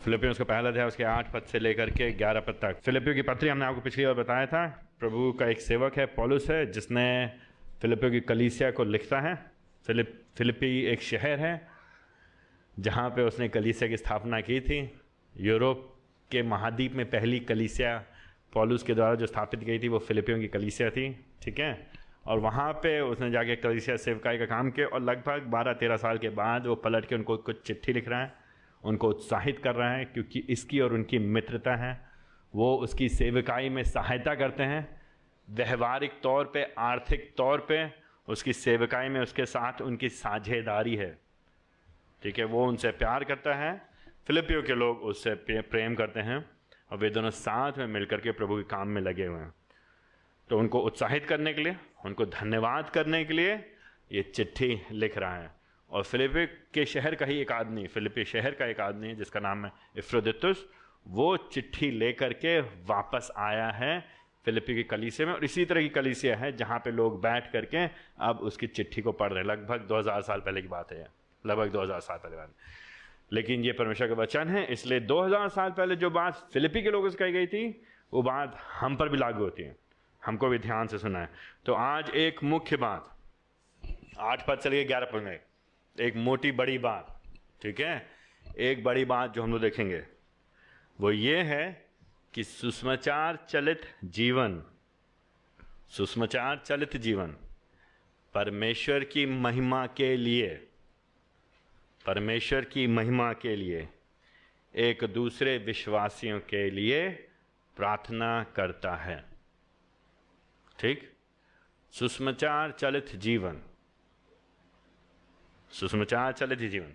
फिलिपियों का पहला अध्याय उसके आठ पद से लेकर के ग्यारह पद तक। फिलिपियो की पत्री हमने आपको पिछली बार बताया था, प्रभु का एक सेवक है, पॉलुस है, जिसने फिलिपियो की कलीसिया को लिखता है। फिलिप फिलिपी एक शहर है, जहाँ पे उसने कलीसिया की स्थापना की थी। यूरोप के महाद्वीप में पहली कलीसिया पॉलुस के द्वारा जो स्थापित गई थी, वो फिलिपियों की कलीसिया थी, ठीक है? और वहाँ पे उसने जाके कलीसिया सेवकाई का काम किया और लगभग बारह तेरह साल के बाद वो पलट के उनको कुछ चिट्ठी लिख रहा है। उनको उत्साहित कर रहा है, क्योंकि इसकी और उनकी मित्रता है। वो उसकी सेविकाई में सहायता करते हैं, व्यवहारिक तौर पे, आर्थिक तौर पे, उसकी सेविकाई में उसके साथ उनकी साझेदारी है। ठीक है, वो उनसे प्यार करता है, फिलिपियो के लोग उससे प्रेम करते हैं, और वे दोनों साथ में मिलकर के प्रभु के काम में लगे हुए हैं। तो उनको उत्साहित करने के लिए, उनको धन्यवाद करने के लिए ये चिट्ठी लिख रहा है। और फिलिपी के शहर का ही एक आदमी, फिलिपी शहर का एक आदमी जिसका नाम है इफ्रोदितुस। वो चिट्ठी लेकर के वापस आया है फिलिपी की कलीसिया में और इसी तरह की कलीसिया है जहाँ पे लोग बैठ करके अब उसकी चिट्ठी को पढ़ रहे हैं। लगभग 2000 साल पहले की बात है लगभग 2000 साल पहले बात लेकिन ये परमेश्वर का वचन है, इसलिए 2000 साल पहले जो बात फिलिपी के लोगों से कही गई थी, वो बात हम पर भी लागू होती है। हमको भी ध्यान से सुना है। तो आज एक मुख्य बात, आठ पद चलिए ग्यारह पद में। एक मोटी बड़ी बात, ठीक है? एक बड़ी बात जो हम लोग देखेंगे, वो ये है कि सुषमाचार चलित जीवन, सुषमाचार चलित जीवन परमेश्वर की महिमा के लिए, परमेश्वर की महिमा के लिए एक दूसरे विश्वासियों के लिए प्रार्थना करता है। ठीक? सुषमाचार चलित जीवन। सुसमाचार चले थे जीवन।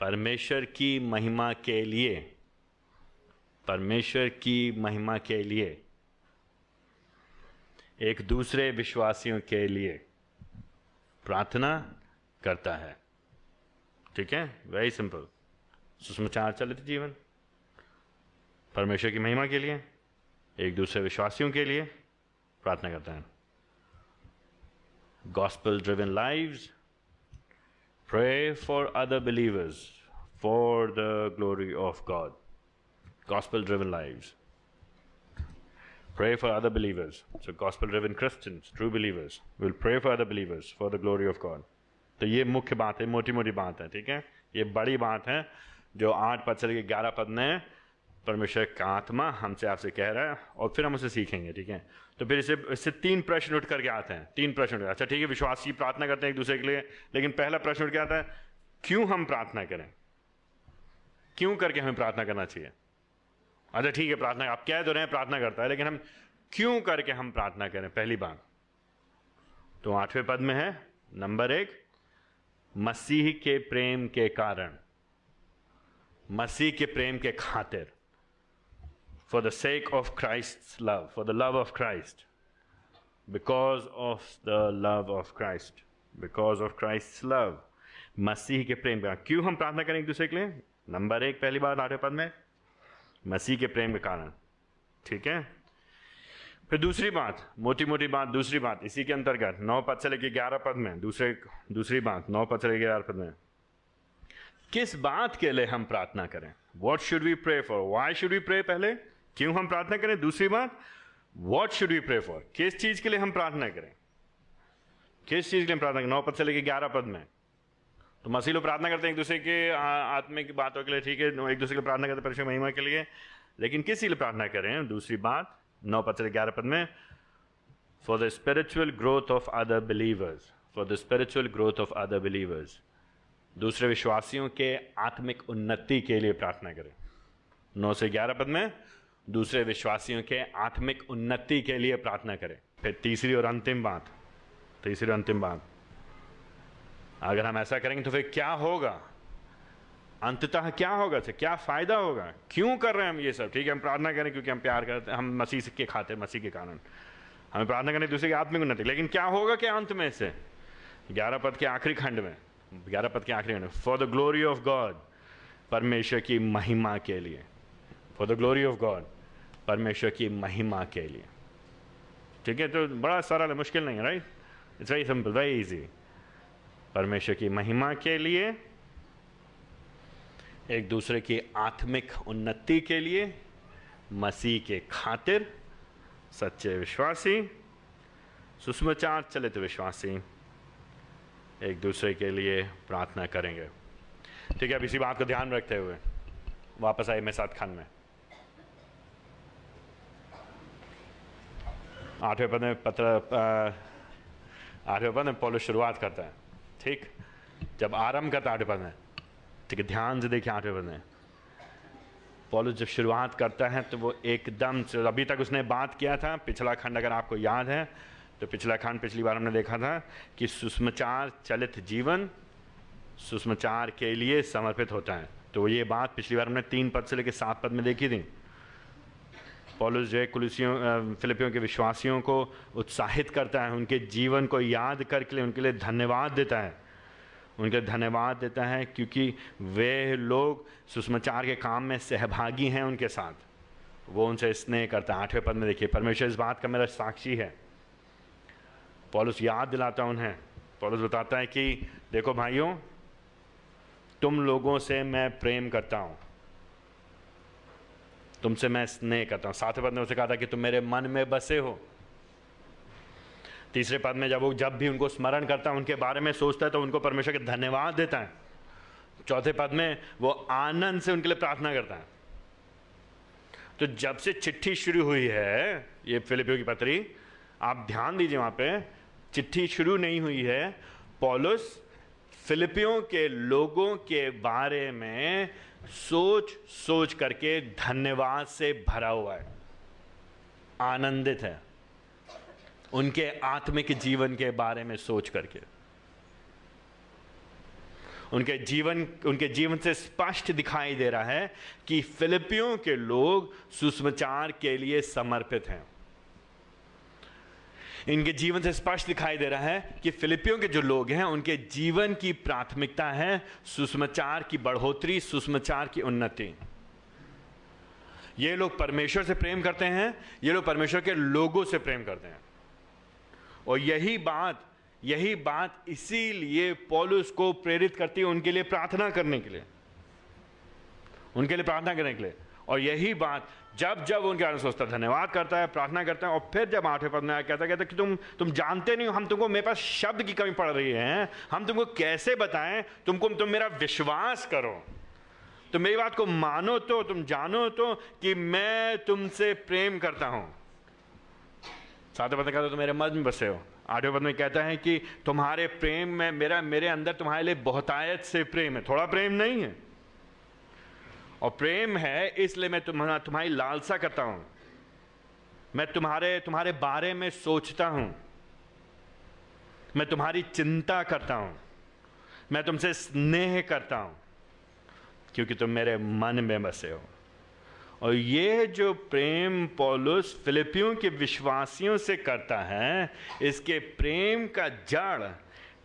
परमेश्वर की महिमा के लिए, परमेश्वर की महिमा के लिए, एक दूसरे विश्वासियों के लिए प्रार्थना करता है। ठीक है? वेरी सिंपल सुसमाचार चलित जीवन। परमेश्वर की महिमा के लिए, एक दूसरे विश्वासियों के लिए प्रार्थना करता है। Gospel driven lives Pray for other believers for the glory of God. Gospel driven lives. Pray for other believers. So, gospel driven Christians, true believers, will pray for other believers for the glory of God. तो ये मुख्य बात है मोटी मोटी बात है ठीक है ये बड़ी बात है जो आठ पद से ग्यारह पद ने परमेश्वर का आत्मा हमसे आपसे कह रहा है और फिर हम उसे सीखेंगे, ठीक है? तो फिर इसे, इससे तीन प्रश्न उठ करके आते हैं, तीन प्रश्न उठ अच्छा ठीक है, विश्वास की प्रार्थना करते हैं एक दूसरे के लिए, लेकिन पहला प्रश्न उठ के आता है, क्यों हम प्रार्थना करें? क्यों करके हमें प्रार्थना करना चाहिए? अच्छा ठीक है, प्रार्थना, आप कह तो रहे हैं प्रार्थना करता है, लेकिन हम क्यों करके हम प्रार्थना करें? पहली बार तो आठवें पद में है, नंबर एक, मसीह के प्रेम के कारण, मसीह के प्रेम के खातिर। For the sake of Christ's love, for the love of Christ, because of the love of Christ, because of Christ's love. मसीह के प्रेम का। क्यों हम प्रार्थना करें एक दूसरे के लिए? नंबर एक पहली बात आठवें पद में। मसीह के प्रेम के कारण। ठीक है? फिर दूसरी बात मोटी मोटी बात दूसरी बात इसी के अंतर्गत। नौ पद से लेकर ग्यारह पद में दूसरे दूसरी बात नौ पद से लेकर ग्यारह पद में। किस बात के लिए हम प्रार्थना करें? What should we pray for why should we pray पहले? क्यों हम प्रार्थना करें? दूसरी बात what should we pray for किस चीज़ के लिए हम प्रार्थना करें? किस चीज़ के लिए प्रार्थना करें? नौ पद से लेकर ग्यारह पद में। तो मसीह लोग प्रार्थना करते हैं एक दूसरे के आत्मिक बातों के लिए, ठीक है, एक दूसरे के लिए प्रार्थना करते परमेश्वर महिमा के लिए। लेकिन किस लिए प्रार्थना करें? दूसरी बात, नौ पद से ग्यारह पद में for the spiritual growth of other believers for the spiritual growth of other believers दूसरे विश्वासियों के आत्मिक उन्नति के लिए प्रार्थना करें। नौ से ग्यारह पद में दूसरे विश्वासियों के आत्मिक उन्नति के लिए प्रार्थना करें। फिर तीसरी और अंतिम बात, तीसरी और अंतिम बात। अगर हम ऐसा करेंगे तो फिर क्या होगा? अंततः क्या होगा? से क्या फ़ायदा होगा? क्यों कर रहे हैं हम ये सब? ठीक है, हम प्रार्थना करें क्योंकि हम प्यार करते हैं, हम मसीह के खाते मसीह के कारण। हमें प्रार्थना करें दूसरे की आत्मिक उन्नति। लेकिन क्या होगा क्या अंत में से? ग्यारह पद के आखिरी खंड में, ग्यारह पद के आखिरी खंड में for the glory of God परमेश्वर की महिमा के लिए। For the glory of God परमेश्वर की महिमा के लिए। ठीक है तो बड़ा सरल है मुश्किल नहीं है right it's very simple very easy परमेश्वर की महिमा के लिए, एक दूसरे की आत्मिक उन्नति के लिए, मसीह के खातिर सच्चे विश्वासी सुषमाचार चलित विश्वासी, एक दूसरे के लिए प्रार्थना करेंगे। ठीक है, अब इसी बात को ध्यान रखते हुए वापस आए मैं साथ खान में। आठवें पद में पत्र आठवें पद में पॉलो शुरुआत करता है। ठीक? जब आरंभ करता है आठवें पद में ठीक है, ध्यान से देखिए आठवें पद में पॉलो जब शुरुआत करता है तो वो एकदम अभी तक उसने बात किया था, पिछला खंड अगर आपको याद है तो पिछला खंड पिछली बार हमने देखा था कि सुषमाचार चलित जीवन, सुषमाचार के लिए समर्पित होता है। तो ये बात पिछली बार हमने तीन पद से लेकर सात पद में देखी थी। पॉलुस जो है कुलसियों फिलिपियों के विश्वासियों को उत्साहित करता है, उनके जीवन को याद करके लिए उनके लिए धन्यवाद देता है। उनके धन्यवाद देता है क्योंकि वे लोग सुषमाचार के काम में सहभागी हैं उनके साथ। वो उनसे स्नेह करता है। आठवें पद में देखिए, परमेश्वर इस बात का मेरा साक्षी है। पॉलुस याद दिलाता उन्हें। पॉलुस बताता है कि, देखो भाइयों, तुम लोगों से मैं प्रेम करता हूँ। तुमसे मैं स्नेह करता हूँ। सातवें पद ने उसे कहा था कि तुम मेरे मन में बसे हो। तीसरे पद में जब वो जब भी उनको स्मरण करता है, उनके बारे में सोचता है तो उनको परमेश्वर के धन्यवाद देता है। चौथे पद में वो आनंद से उनके लिए प्रार्थना करता है। तो जब से चिट्ठी शुरू हुई है, ये फिलिपियो की पत्री, आप ध्यान दीजिए वहाँ पे, चिट्ठी शुरू नहीं हुई है। पॉलुस फिलिपियों के लोगों के बारे में सोच सोच करके धन्यवाद से भरा हुआ है। आनंदित है। उनके आत्मिक जीवन के बारे में सोच करके। उनके जीवन उनके जीवन से स्पष्ट दिखाई दे रहा है कि फिलिपियों के लोग सुषमाचार के लिए समर्पित हैं। इनके जीवन से स्पष्ट दिखाई दे रहा है कि फिलिपियों के जो लोग हैं, उनके जीवन की प्राथमिकता है सुषमाचार की बढ़ोतरी सुषमाचार की उन्नति। ये लोग परमेश्वर से प्रेम करते हैं, ये लोग परमेश्वर के लोगों से प्रेम करते हैं। और यही बात यही बात इसीलिए पॉलुस को प्रेरित करती है उनके लिए प्रार्थना करने के लिए। उनके लिए प्रार्थना करने के लिए। और यही बात जब जब उनके बारे में सोचता धन्यवाद करता है, प्रार्थना करता है, और फिर जब आठवें पद में कहता कहता कि तुम तुम जानते नहीं हो, हम तुमको, मेरे पास शब्द की कमी पड़ रही है, हम तुमको कैसे बताएँ, तुमको, तुम मेरा विश्वास करो। तो मेरी बात को मानो तो तुम जानो तो कि मैं तुमसे प्रेम करता हूँ। सातवें पद में कहता तुम मेरे मन में बसे हो। आठवें पद में कहता है कि तुम्हारे प्रेम में, मेरा, मेरे अंदर तुम्हारे लिए बहुतायत से प्रेम है। थोड़ा प्रेम नहीं है। और प्रेम है, इसलिए मैं तुम्हारा तुम्हारी लालसा करता हूँ। मैं तुम्हारे तुम्हारे बारे में सोचता हूँ। मैं तुम्हारी चिंता करता हूँ। मैं तुमसे स्नेह करता हूँ, क्योंकि तुम मेरे मन में बसे हो। और ये जो प्रेम पॉलुस फिलिपियों के विश्वासियों से करता है, इसके प्रेम का जड़,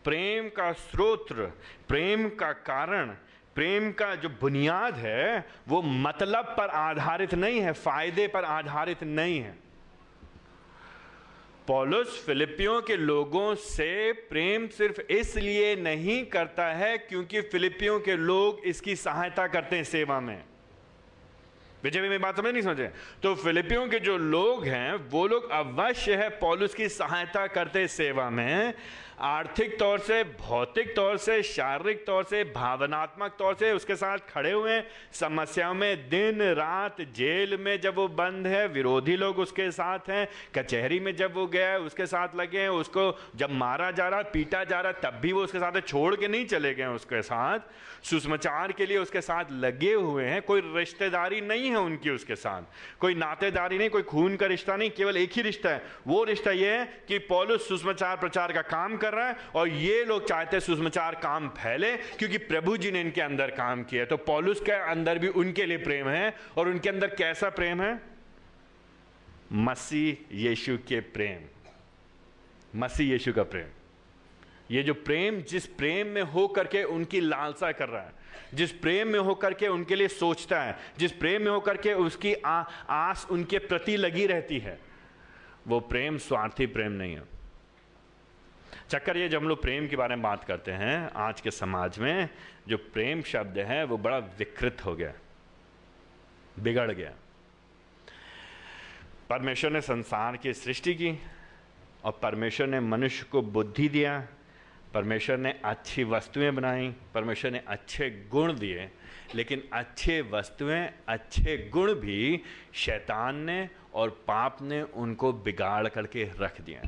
प्रेम का स्रोत्र, प्रेम का कारण प्रेम का जो बुनियाद है, वो मतलब पर आधारित नहीं है, फ़ायदे पर आधारित नहीं है। पॉलुस फिलिपियों के लोगों से प्रेम सिर्फ़ इसलिए नहीं करता है क्योंकि फिलिपियों के लोग इसकी सहायता करते हैं सेवा में। विजय में बात समझ नहीं समझे? तो फिलिपियों के जो लोग हैं, वो लोग अवश्य है पॉलुस की सहायता करते सेवा में आर्थिक तौर से, भौतिक तौर से, शारीरिक तौर से, भावनात्मक तौर से उसके साथ खड़े हुए हैं। समस्याओं में दिन, रात, जेल में जब वो बंद है, विरोधी लोग उसके साथ हैं। कचहरी में जब वो गया है उसके साथ लगे हैं, उसको जब मारा जा रहा, पीटा जा रहा, तब भी वो उसके साथ छोड़ के नहीं चले गए उसके साथ। सुषमाचार के लिए उसके साथ लगे हुए हैं, कोई रिश्तेदारी नहीं है उनकी उसके साथ। कोई नातेदारी नहीं, कोई खून का रिश्ता नहीं, केवल एक ही रिश्ता है। वो रिश्ता यह है कि पॉलुस सुषमाचार प्रचार का काम कर कर रहा है और ये लोग चाहते हैं सुषमाचार काम फैले क्योंकि प्रभु जी ने इनके अंदर काम किया। तो पॉलुस के अंदर भी उनके लिए प्रेम है और उनके अंदर कैसा प्रेम है? मसीह यीशु के प्रेम। मसीह यीशु का प्रेम। ये जो प्रेम जिस प्रेम में हो करके उनकी लालसा कर रहा है जिस प्रेम में होकर के उनके लिए सोचता है जिस प्रेम में होकर के उसकी आ, आस उनके प्रति लगी रहती है वो प्रेम स्वार्थी प्रेम नहीं है। चक्कर ये जब हम लोग प्रेम के बारे में बात करते हैं, आज के समाज में जो प्रेम शब्द है, वो बड़ा विकृत हो गया, बिगड़ गया। परमेश्वर ने संसार की सृष्टि की और परमेश्वर ने मनुष्य को बुद्धि दिया, परमेश्वर ने अच्छी वस्तुएँ बनाई, परमेश्वर ने अच्छे गुण दिए, लेकिन अच्छे वस्तुएँ, अच्छे गुण भी शैतान ने और पाप ने उनको बिगाड़ करके रख दिया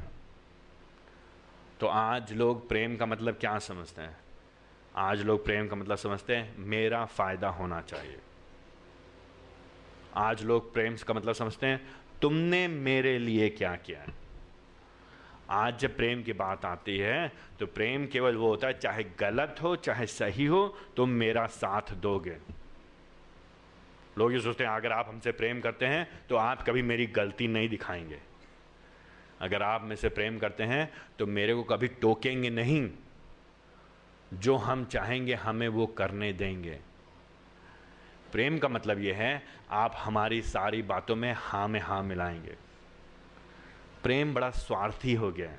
तो आज लोग प्रेम का मतलब क्या समझते हैं? आज लोग प्रेम का मतलब समझते हैं, मेरा फ़ायदा होना चाहिए। आज लोग प्रेम का मतलब समझते हैं, तुमने मेरे लिए क्या किया है? आज जब प्रेम की बात आती है तो प्रेम केवल वो होता है, चाहे गलत हो, चाहे सही हो, तुम मेरा साथ दोगे। लोग ये सोचते हैं, अगर आप हमसे प्रेम करते हैं तो आप कभी मेरी गलती नहीं दिखाएँगे। अगर आप में से प्रेम करते हैं तो मेरे को कभी टोकेंगे नहीं। जो हम चाहेंगे, हमें वो करने देंगे। प्रेम का मतलब ये है, आप हमारी सारी बातों में हाँ में हाँ मिलाएँगे। प्रेम बड़ा स्वार्थी हो गया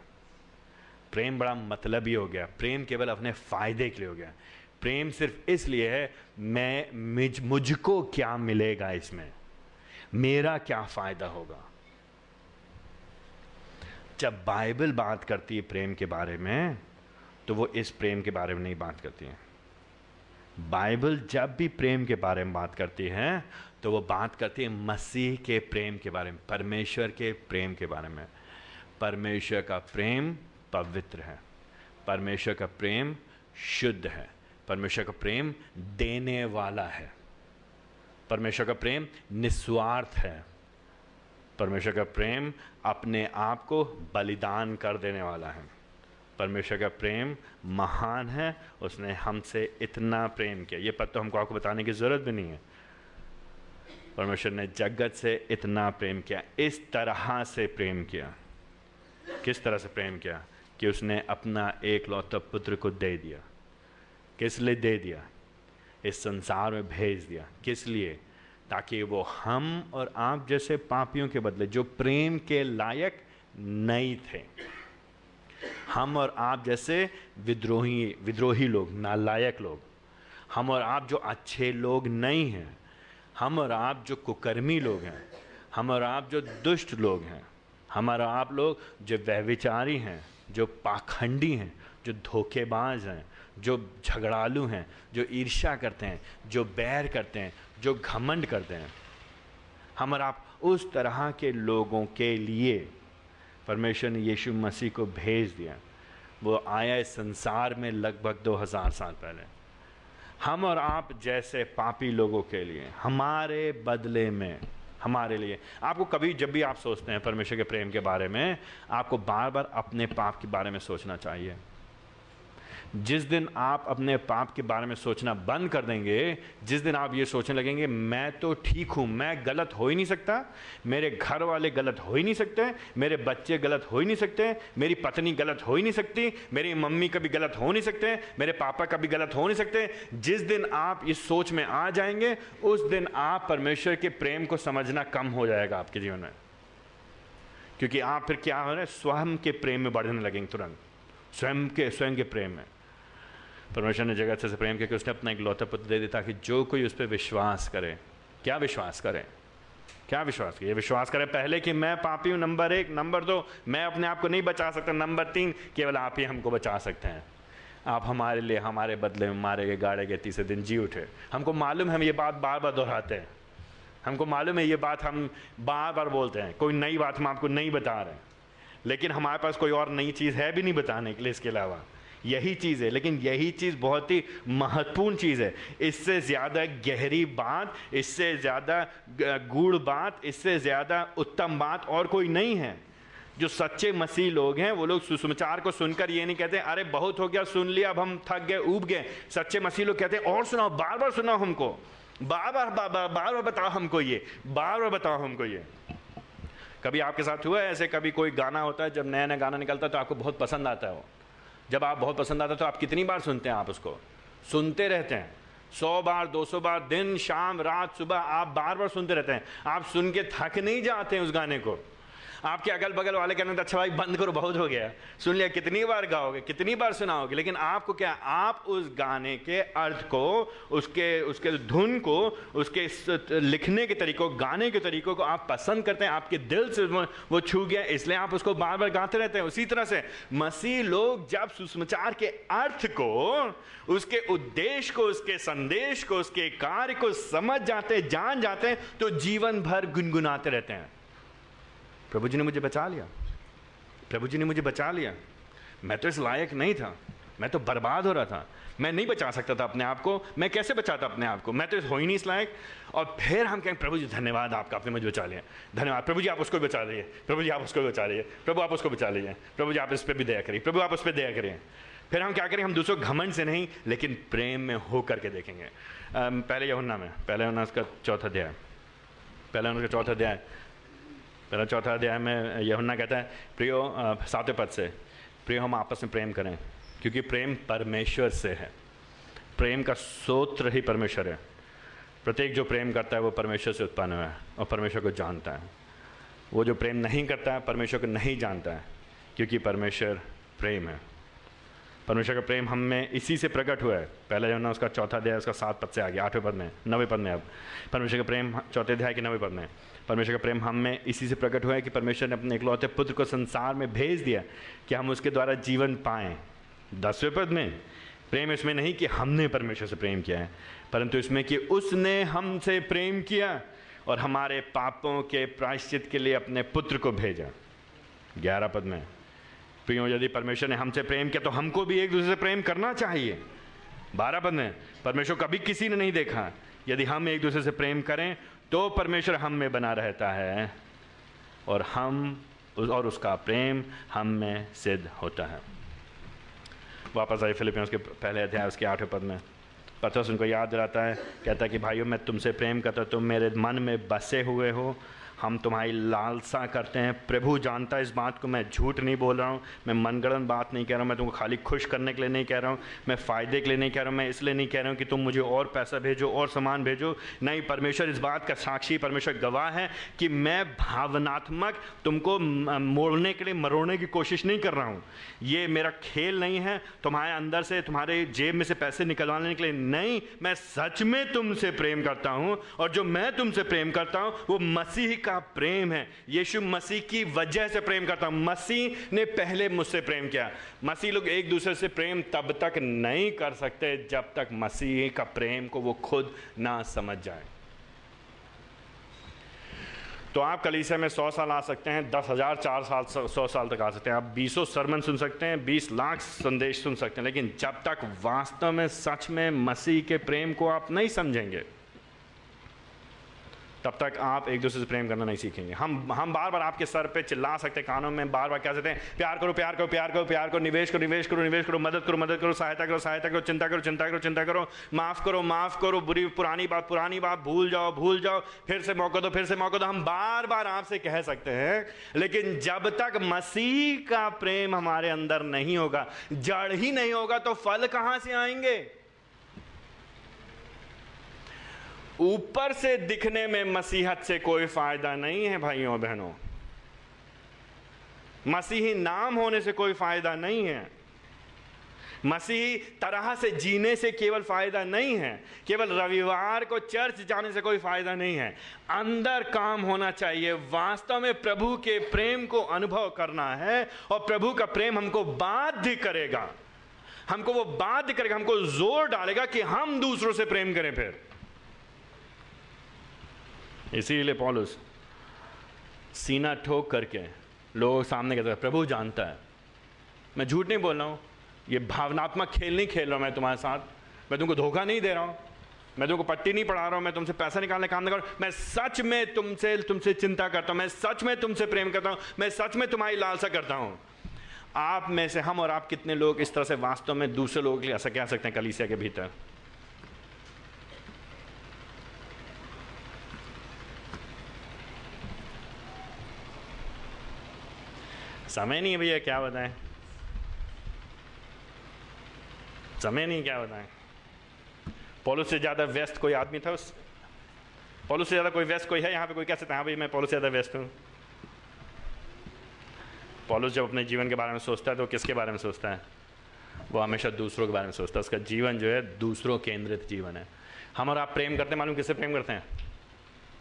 प्रेम बड़ा मतलबी हो गया। प्रेम केवल अपने फ़ायदे के लिए हो गया प्रेम सिर्फ़ इसलिए है, मैं मुझ मुझको क्या मिलेगा इसमें? मेरा क्या फ़ायदा होगा? जब बाइबल बात करती है प्रेम के बारे में तो वो इस प्रेम के बारे में नहीं बात करती है। बाइबल जब भी प्रेम के बारे में बात करती है तो वो बात करती है मसीह के प्रेम के बारे में, परमेश्वर के प्रेम के बारे में। परमेश्वर का प्रेम पवित्र है। परमेश्वर का प्रेम शुद्ध है। परमेश्वर का प्रेम देने वाला है। परमेश्वर का प्रेम निस्वार्थ है। परमेश्वर का प्रेम अपने आप को बलिदान कर देने वाला है। परमेश्वर का प्रेम महान है, उसने हमसे इतना प्रेम किया। ये पद तो हमको आपको बताने की ज़रूरत भी नहीं है। परमेश्वर ने जगत से इतना प्रेम किया, इस तरह से प्रेम किया। किस तरह से प्रेम किया? कि उसने अपना एक लौता पुत्र को दे दिया। किस लिए दे दिया? इस संसार में भेज दिया। किस लिए? ताकि वो हम और आप जैसे पापियों के बदले, जो प्रेम के लायक नहीं थे, हम और आप जैसे विद्रोही विद्रोही लोग, नालायक लोग, हम और आप जो अच्छे लोग नहीं हैं, हम और आप जो कुकर्मी लोग हैं, हम और आप जो दुष्ट लोग हैं हमारा आप लोग जो व्यविचारी हैं, जो पाखंडी हैं, जो धोखेबाज हैं, जो झगड़ालू हैं, जो ईर्ष्या करते हैं, जो बैर करते हैं जो घमंड करते हैं। हम और आप उस तरह के लोगों के लिए परमेश्वर ने यीशु मसीह को भेज दिया। वो आया इस संसार में लगभग दो हज़ार साल पहले। हम और आप जैसे पापी लोगों के लिए, हमारे बदले में, हमारे लिए। आपको कभी जब भी आप सोचते हैं परमेश्वर के प्रेम के बारे में, आपको बार बार अपने पाप के बारे में सोचना चाहिए। जिस दिन आप अपने पाप के बारे में सोचना बंद कर देंगे, जिस दिन आप ये सोचने लगेंगे, मैं तो ठीक हूँ, मैं गलत हो ही नहीं सकता, मेरे घर वाले गलत हो ही नहीं सकते, मेरे बच्चे गलत हो ही नहीं सकते, मेरी पत्नी गलत हो ही नहीं सकती, मेरी मम्मी कभी गलत हो नहीं सकते, मेरे पापा कभी गलत हो नहीं सकते। जिस दिन आप इस सोच में आ जाएँगे, उस दिन आप परमेश्वर के प्रेम को समझना कम हो जाएगा आपके जीवन में। क्योंकि आप फिर क्या हो रहे स्वयं के प्रेम में बढ़ने लगेंगे तुरंत। स्वयं के स्वयं के प्रेम में। परमेश्वर ने जगत से प्रेम किया कि उसने अपना एक लौता पुत्र दे दिया ताकि जो कोई उस पर विश्वास करे। क्या विश्वास करे? क्या विश्वास ये विश्वास करें पहले कि मैं पापी हूँ, नंबर एक। नंबर दो, मैं अपने आप को नहीं बचा सकता। नंबर तीन, केवल आप ही हमको बचा सकते हैं। आप हमारे लिए, हमारे बदले में मारे गए गाड़े गए तीसरे दिन जी उठे। हमको मालूम है हम ये बात बार बार दोहराते हैं। हमको मालूम है ये बात हम बार बार बोलते हैं। कोई नई बात हम आपको नहीं बता रहे हैं। लेकिन हमारे पास कोई और नई चीज़ है भी नहीं बताने के लिए इसके अलावा। यही चीज़ है। लेकिन यही चीज़ बहुत ही महत्वपूर्ण चीज़ है। इससे ज़्यादा गहरी बात, इससे ज़्यादा गूढ़ बात, इससे ज़्यादा उत्तम बात और कोई नहीं है। जो सच्चे मसीह लोग हैं, वो लोग सुसमाचार को सुनकर ये नहीं कहते, अरे, बहुत हो गया, सुन लिया, अब हम थक गए उब गए। सच्चे मसीह लोग कहते हैं, और सुनाओ बार बार सुनाओ हमको। बार बार बार बार बार बताओ हमको ये बार बार बताओ हमको ये। कभी आपके साथ हुआ है ऐसे, कभी कोई गाना होता है, जब नया नया गाना निकलता है तो आपको बहुत पसंद आता है वो। जब आप बहुत पसंद आता तो आप कितनी बार सुनते हैं आप उसको? सुनते रहते हैं। सौ बार, दो सौ बार, दिन, शाम, रात, सुबह आप बार बार सुनते रहते हैं। आप सुन के थक नहीं जाते हैं उस गाने को। आपके अगल बगल वाले कहने अच्छा भाई, बंद करो, बहुत हो गया। सुन लिया, कितनी बार गाओगे, कितनी बार सुनाओगे, लेकिन आपको क्या, आप उस गाने के अर्थ को, उसके उसके धुन को, उसके लिखने के तरीकों, गाने के तरीकों को आप पसंद करते हैं, आपके दिल से वो छू गया, इसलिए आप उसको बार बार गाते रहते हैं। उसी तरह से मसीह लोग जब सुसमाचार के अर्थ को, उसके उद्देश्य को, उसके संदेश को, उसके कार्य को समझ जाते जान जाते हैं तो जीवन भर गुनगुनाते रहते हैं। प्रभु जी ने मुझे बचा लिया। प्रभु जी ने मुझे बचा लिया। मैं तो इस लायक नहीं था। मैं तो बर्बाद हो रहा था। मैं नहीं बचा सकता था अपने आप को। मैं कैसे बचाता अपने आप को? मैं तो हो ही नहीं इस लायक। और फिर हम कहें, प्रभु जी, धन्यवाद आपका, आपने मुझे बचा लिया। धन्यवाद। प्रभु जी, आप उसको बचा लीजिए प्रभु जी, आप उसको बचा लीजिए प्रभु, आप उसको बचा लीजिए प्रभु जी, आप इस पर भी दया करिए। प्रभु, आप उस पर दया करिए। फिर हम क्या करें? हम दूसरों घमंड से नहीं, लेकिन प्रेम में हो करके देखेंगे। पहले यहुन्ना में। पहले यहुन्ना उसका चौथा अध्याय। पहले उसका चौथा अध्याय। पहला चौथा अध्याय में यहुन्ना कहता है, प्रियो सातवें पद से, प्रियो, हम आपस में प्रेम करें, क्योंकि प्रेम परमेश्वर से है। प्रेम का सूत्र ही परमेश्वर है। प्रत्येक जो प्रेम करता है, वो परमेश्वर से उत्पन्न हुआ है और परमेश्वर को जानता है। वो जो प्रेम नहीं करता है, परमेश्वर को नहीं जानता है, क्योंकि परमेश्वर प्रेम है। परमेश्वर का प्रेम हम में इसी से प्रकट हुआ है। पहले जो ना उसका चौथा अध्याय, उसका सात पद से आ गया आठवें पद में, नवे पद में अब। परमेश्वर का प्रेम चौथे अध्याय के नवे पद में। परमेश्वर का प्रेम हम में इसी से प्रकट हुआ है कि परमेश्वर ने अपने इकलौते पुत्र को संसार में भेज दिया कि हम उसके द्वारा जीवन पाएँ। दसवें पद में, प्रेम इसमें नहीं कि हमने परमेश्वर से प्रेम किया है, परंतु इसमें कि उसने हमसे प्रेम किया और हमारे पापों के प्रायश्चित के लिए अपने पुत्र को भेजा। ग्यारह पद में, प्रियो, यदि परमेश्वर ने हमसे प्रेम किया तो हमको भी एक दूसरे से प्रेम करना चाहिए। बारह पद में, परमेश्वर कभी किसी ने नहीं देखा। यदि हम एक दूसरे से प्रेम करें तो परमेश्वर हम में बना रहता है और हम और उसका प्रेम हम में सिद्ध होता है। वापस आई फिलिपियंस उसके पहले अध्याय, उसके आठवें पद में। पथस उनको याद दिलाता है, कहता है कि भाइयों, मैं तुमसे प्रेम करता तुम मेरे मन में बसे हुए हो हम तुम्हारी लालसा करते हैं। प्रभु जानता है इस बात को, मैं झूठ नहीं बोल रहा हूँ, मैं मनगढ़ंत बात नहीं कह रहा हूँ, मैं तुमको खाली खुश करने के लिए नहीं कह रहा हूँ, मैं फ़ायदे के लिए नहीं कह रहा हूँ, मैं इसलिए नहीं कह रहा हूँ कि तुम मुझे और पैसा भेजो, और सामान भेजो। नहीं, परमेश्वर इस बात का साक्षी, परमेश्वर गवाह है कि मैं भावनात्मक तुमको मोड़ने के लिए, मरोड़ने की कोशिश नहीं कर रहा हूँ। ये मेरा खेल नहीं है तुम्हारे अंदर से, तुम्हारे जेब में से पैसे निकलवाने के लिए नहीं, मैं सच में तुमसे प्रेम करता हूँ, और जो मैं तुमसे प्रेम करता हूँ, वो मसीह का प्रेम है। यीशु मसीह की वजह से प्रेम करता हूँ। मसीह ने पहले मुझसे प्रेम किया। मसीह लोग एक दूसरे से प्रेम तब तक नहीं कर सकते जब तक मसीह का प्रेम को वो खुद ना समझ जाए। तो आप कलीसिया में सौ साल आ सकते हैं, दस हज़ार चार साल सौ साल तक आ सकते हैं। आप बीसों सरमन सुन सकते हैं, बीस लाख संदेश सुन सकते हैं। लेकिन जब तक वास्तव में, सच में मसीह के प्रेम को आप नहीं समझेंगे तब तक आप एक दूसरे से प्रेम करना नहीं सीखेंगे। हम हम बार बार आपके सर पे चिल्ला सकते कानों में बार बार कह सकते हैं, प्यार करो प्यार करो प्यार करो प्यार करो, निवेश करो निवेश करो निवेश करो, मदद करो मदद करो, सहायता करो सहायता करो, चिंता करो चिंता करो चिंता करो, माफ़ करो माफ़ करो, बुरी, पुरानी बात पुरानी बात, भूल जाओ भूल जाओ, फिर से मौका दो, फिर से मौका दो। हम बार बार आपसे कह सकते हैं, लेकिन जब तक मसीह का प्रेम हमारे अंदर नहीं होगा, जड़ ही नहीं होगा तो फल कहाँ से आएँगे? ऊपर से दिखने में मसीहत से कोई फ़ायदा नहीं है, भाइयों बहनों। मसीही नाम होने से कोई फ़ायदा नहीं है। मसीही तरह से जीने से केवल फ़ायदा नहीं है। केवल रविवार को चर्च जाने से कोई फ़ायदा नहीं है। अंदर काम होना चाहिए। वास्तव में प्रभु के प्रेम को अनुभव करना है और प्रभु का प्रेम हमको बाध्य करेगा। हमको वो बाध्य करेगा, हमको ज़ोर डालेगा कि हम दूसरों से प्रेम करें फिर। इसीलिए पॉलुस सीना ठोक करके लोगों सामने कहता है, प्रभु जानता है। मैं झूठ नहीं बोल रहा हूँ। ये भावनात्मक खेल नहीं खेल रहा हूँ मैं तुम्हारे साथ। मैं तुमको धोखा नहीं दे रहा हूँ। मैं तुमको पट्टी नहीं पढ़ा रहा हूँ। मैं तुमसे पैसा निकालने काम नहीं कर रहा मैं सच में तुमसे तुमसे चिंता करता हूँ। मैं सच में तुमसे प्रेम करता हूँ। मैं सच में तुम्हारी लालसा करता हूँ। आप में से हम और आप कितने लोग इस तरह से वास्तव में दूसरे लोगों के लिए ऐसा कह सकते हैं कलीसिया के भीतर? समय नहीं है भैया, क्या बताएँ? समय नहीं क्या बताएँ? पोलो से ज़्यादा व्यस्त कोई आदमी था उस? पोलो से ज़्यादा कोई व्यस्त कोई है? यहाँ पे कोई कह सकता है हाँ भाई, मैं पोलो से ज़्यादा व्यस्त हूँ। पॉलुस जब अपने जीवन के बारे में सोचता है तो किसके बारे में सोचता है? वो हमेशा दूसरों के बारे में सोचता है। उसका जीवन जो है, दूसरों केंद्रित जीवन है। हम और आप प्रेम करते हैं? मालूम किससे प्रेम करते हैं?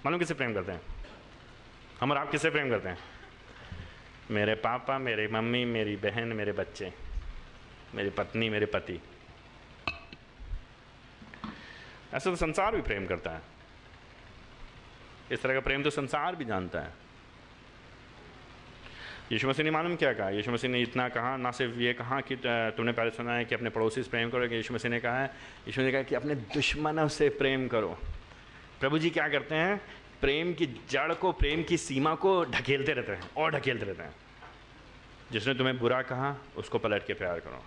मालूम किससे प्रेम करते हैं? हम और आप किससे प्रेम करते हैं? मेरे पापा, मेरी मम्मी, मेरी बहन, मेरे बच्चे, मेरी पत्नी, मेरे पति। ऐसा तो संसार भी प्रेम करता है। इस तरह का प्रेम तो संसार भी जानता है। यीशु मसीह ने मालूम क्या कहा? यीशु मसीह ने इतना कहा, ना सिर्फ़ ये कहा कि तुमने पहले सुना है कि अपने पड़ोसी से प्रेम करो कि यीशु मसीह ने कहा है, यीशु ने कहा कि अपने दुश्मनों से प्रेम करो। प्रभु जी क्या करते हैं? प्रेम की जड़ को, प्रेम की सीमा को ढकेलते रहते हैं, और ढकेलते रहते हैं। जिसने तुम्हें बुरा कहा, उसको पलट के प्यार करो।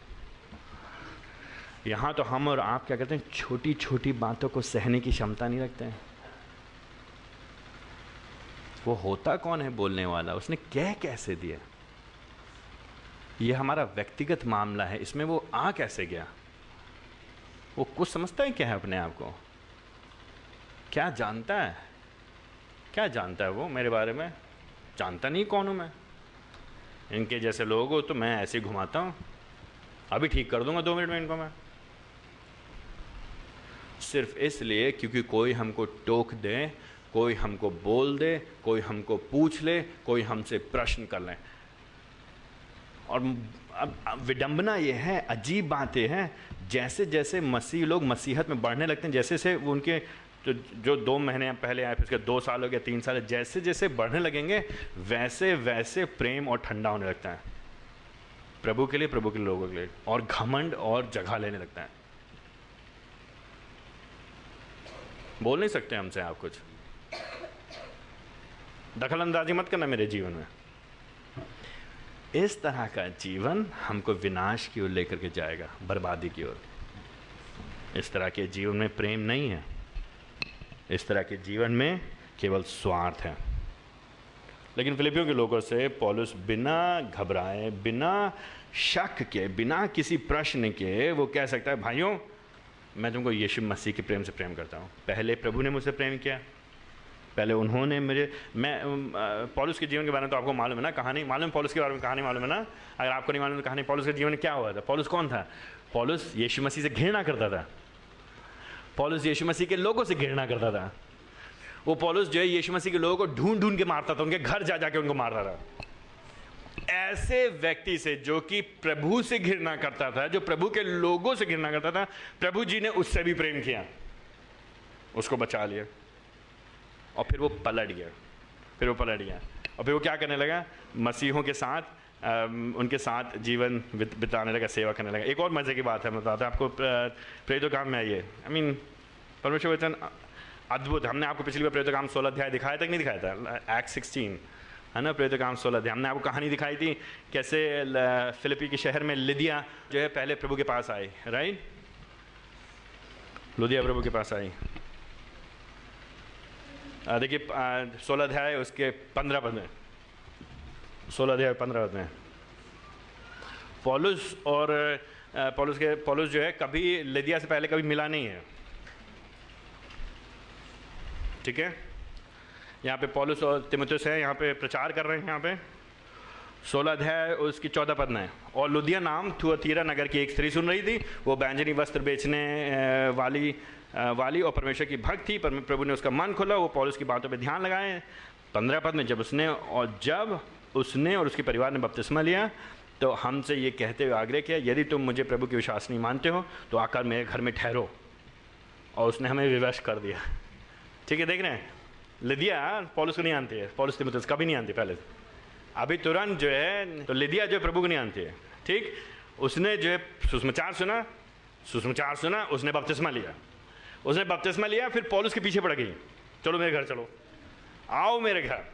यहाँ तो हम और आप क्या कहते हैं छोटी छोटी बातों को सहने की क्षमता नहीं रखते हैं। वो होता कौन है बोलने वाला? उसने कह कैसे दिया? ये हमारा व्यक्तिगत मामला है, इसमें वो आ कैसे गया? वो कुछ समझता है क्या है अपने आप को? क्या जानता है? क्या जानता है वो मेरे बारे में? जानता नहीं कौन हूँ मैं? इनके जैसे लोग हो तो मैं ऐसे घुमाता हूँ। अभी ठीक कर दूँगा दो मिनट में इनको मैं। सिर्फ़ इसलिए क्योंकि कोई हमको टोक दे, कोई हमको बोल दे, कोई हमको पूछ ले, कोई हमसे प्रश्न कर ले। और अब विडंबना ये है, अजीब बात है। जैसे जैसे मसीह लोग मसीहत में बढ़ने लगते हैं जैसे से उनके जो जो दो महीने पहले आए, फिर उसके दो साल हो गया तीन साल, जैसे जैसे बढ़ने लगेंगे, वैसे वैसे प्रेम और ठंडा होने लगता है। प्रभु के लिए, प्रभु के लोगों के लिए, और घमंड और जगह लेने लगता है। बोल नहीं सकते हमसे आप कुछ। दखल अंदाजी मत करना मेरे जीवन में। इस तरह का जीवन हमको विनाश की ओर लेकर के जाएगा, बर्बादी की ओर। इस तरह के जीवन में प्रेम नहीं है। इस तरह के जीवन में केवल स्वार्थ है। लेकिन फिलिपियों के लोगों से पॉलुस बिना घबराए, बिना शक के, बिना किसी प्रश्न के वो कह सकता है, भाइयों, मैं तुमको यीशु मसीह के प्रेम से प्रेम करता हूँ। पहले प्रभु ने मुझसे प्रेम किया, पहले उन्होंने मुझे मैं पॉलिस के जीवन के बारे में तो आपको मालूम है ना, कहानी, मालूम पॉलिस के बारे में, कहानी मालूम है ना? अगर आपको नहीं मालूम तो कहानी, पॉलिस के जीवन में क्या हुआ था? पॉलिस कौन था? पॉलिस यीशु मसीह से घृणा करता था। पॉलिस यीशु मसीह के लोगों से घृणा करता था। वो पॉलिस जो है, यीशु मसीह के लोगों को ढूंढ ढूंढ के मारता था, उनके घर जा जाके उनको मारता था। ऐसे व्यक्ति से जो कि प्रभु से घृणा करता था, जो प्रभु के लोगों से घृणा करता था, प्रभु जी ने उससे भी प्रेम किया। उसको बचा लिया। और फिर वो पलट गया। फिर वो पलट गया। और फिर वो क्या करने लगा? मसीहों के साथ उनके साथ जीवन बिताने लगा, सेवा करने लगा। एक और मज़े की बात है, मैं बताता आपको प्रेरित काम में आइए। आई मीन परमेश्वर वचन अद्भुत, हमने आपको पिछली बार प्रेरित काम सोलह अध्याय दिखाया था कि नहीं दिखाया था एक्ट सिक्सटीन है ना प्रेरित काम सोलह अध्याय। हमने आपको कहानी दिखाई थी, कैसे फिलिपी के शहर में लिदिया जो है पहले प्रभु के पास आई राइट लुधिया प्रभु के पास आई। देखिए सोलह अध्याय, उसके पंद्रह पद में। सोलह अध्याय, पंद्रह पद में पॉलुस और पॉलुस के, पॉलुस जो है, कभी लिदिया से पहले कभी मिला नहीं है। ठीक है? यहाँ पे पॉलुस और तिमुतुस है, यहाँ पे प्रचार कर रहे हैं, यहाँ पे। सोलह अध्याय, उसकी चौदह पद में और लुधिया नाम थुअतीरा नगर की एक स्त्री सुन रही थी। वो बैंजनी वस्त्र बेचने वाली वाली और परमेश्वर की भक्त थी। पर प्रभु ने उसका मन खोला, वो पॉलिस की बातों पर ध्यान लगाए। पंद्रह पद में जब उसने, और जब उसने और उसके परिवार ने बपतिस्मा लिया तो हमसे ये कहते हुए आग्रह किया, यदि तुम मुझे प्रभु की विश्वास नहीं मानते हो तो आकर मेरे घर में ठहरो। और उसने हमें विवश कर दिया। ठीक है, देख रहे हैं? लिदिया, पॉलिस को नहीं आनती है। पॉलिस तिमुतस कभी नहीं आनती पहले अभी तुरंत जो है तो लिदिया जो है प्रभु को नहीं आनती है। ठीक? उसने जो है सुषमाचार सुना सुषमाचार सुना, उसने बपतिस्मा लिया। उसने बपतिस्मा लिया, फिर पॉलिस के पीछे पड़ गई। चलो मेरे घर चलो। आओ मेरे घर।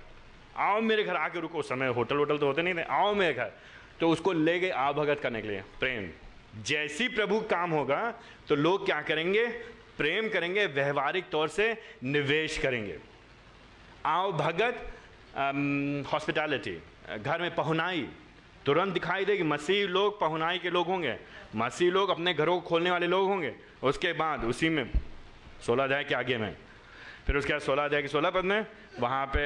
आओ मेरे घर आके रुको। समय होटल वोटल तो होते नहीं थे। आओ मेरे घर। तो उसको ले गए भगत करने के लिए। प्रेम। जैसी प्रभु काम होगा तो लोग क्या करेंगे? प्रेम करेंगे, व्यवहारिक तौर से निवेश करेंगे। आओ भगत हॉस्पिटैलिटी घर में पहुनाई। तुरंत दिखाई देगी, मसीह लोग पहुनाई के लोग होंगे। मसीह लोग अपने घरों को खोलने वाले लोग होंगे। उसके बाद, उसी में, सोलह अध्याय के आगे में फिर उसके बाद सोलह अध्याय के सोलह पद में वहाँ पे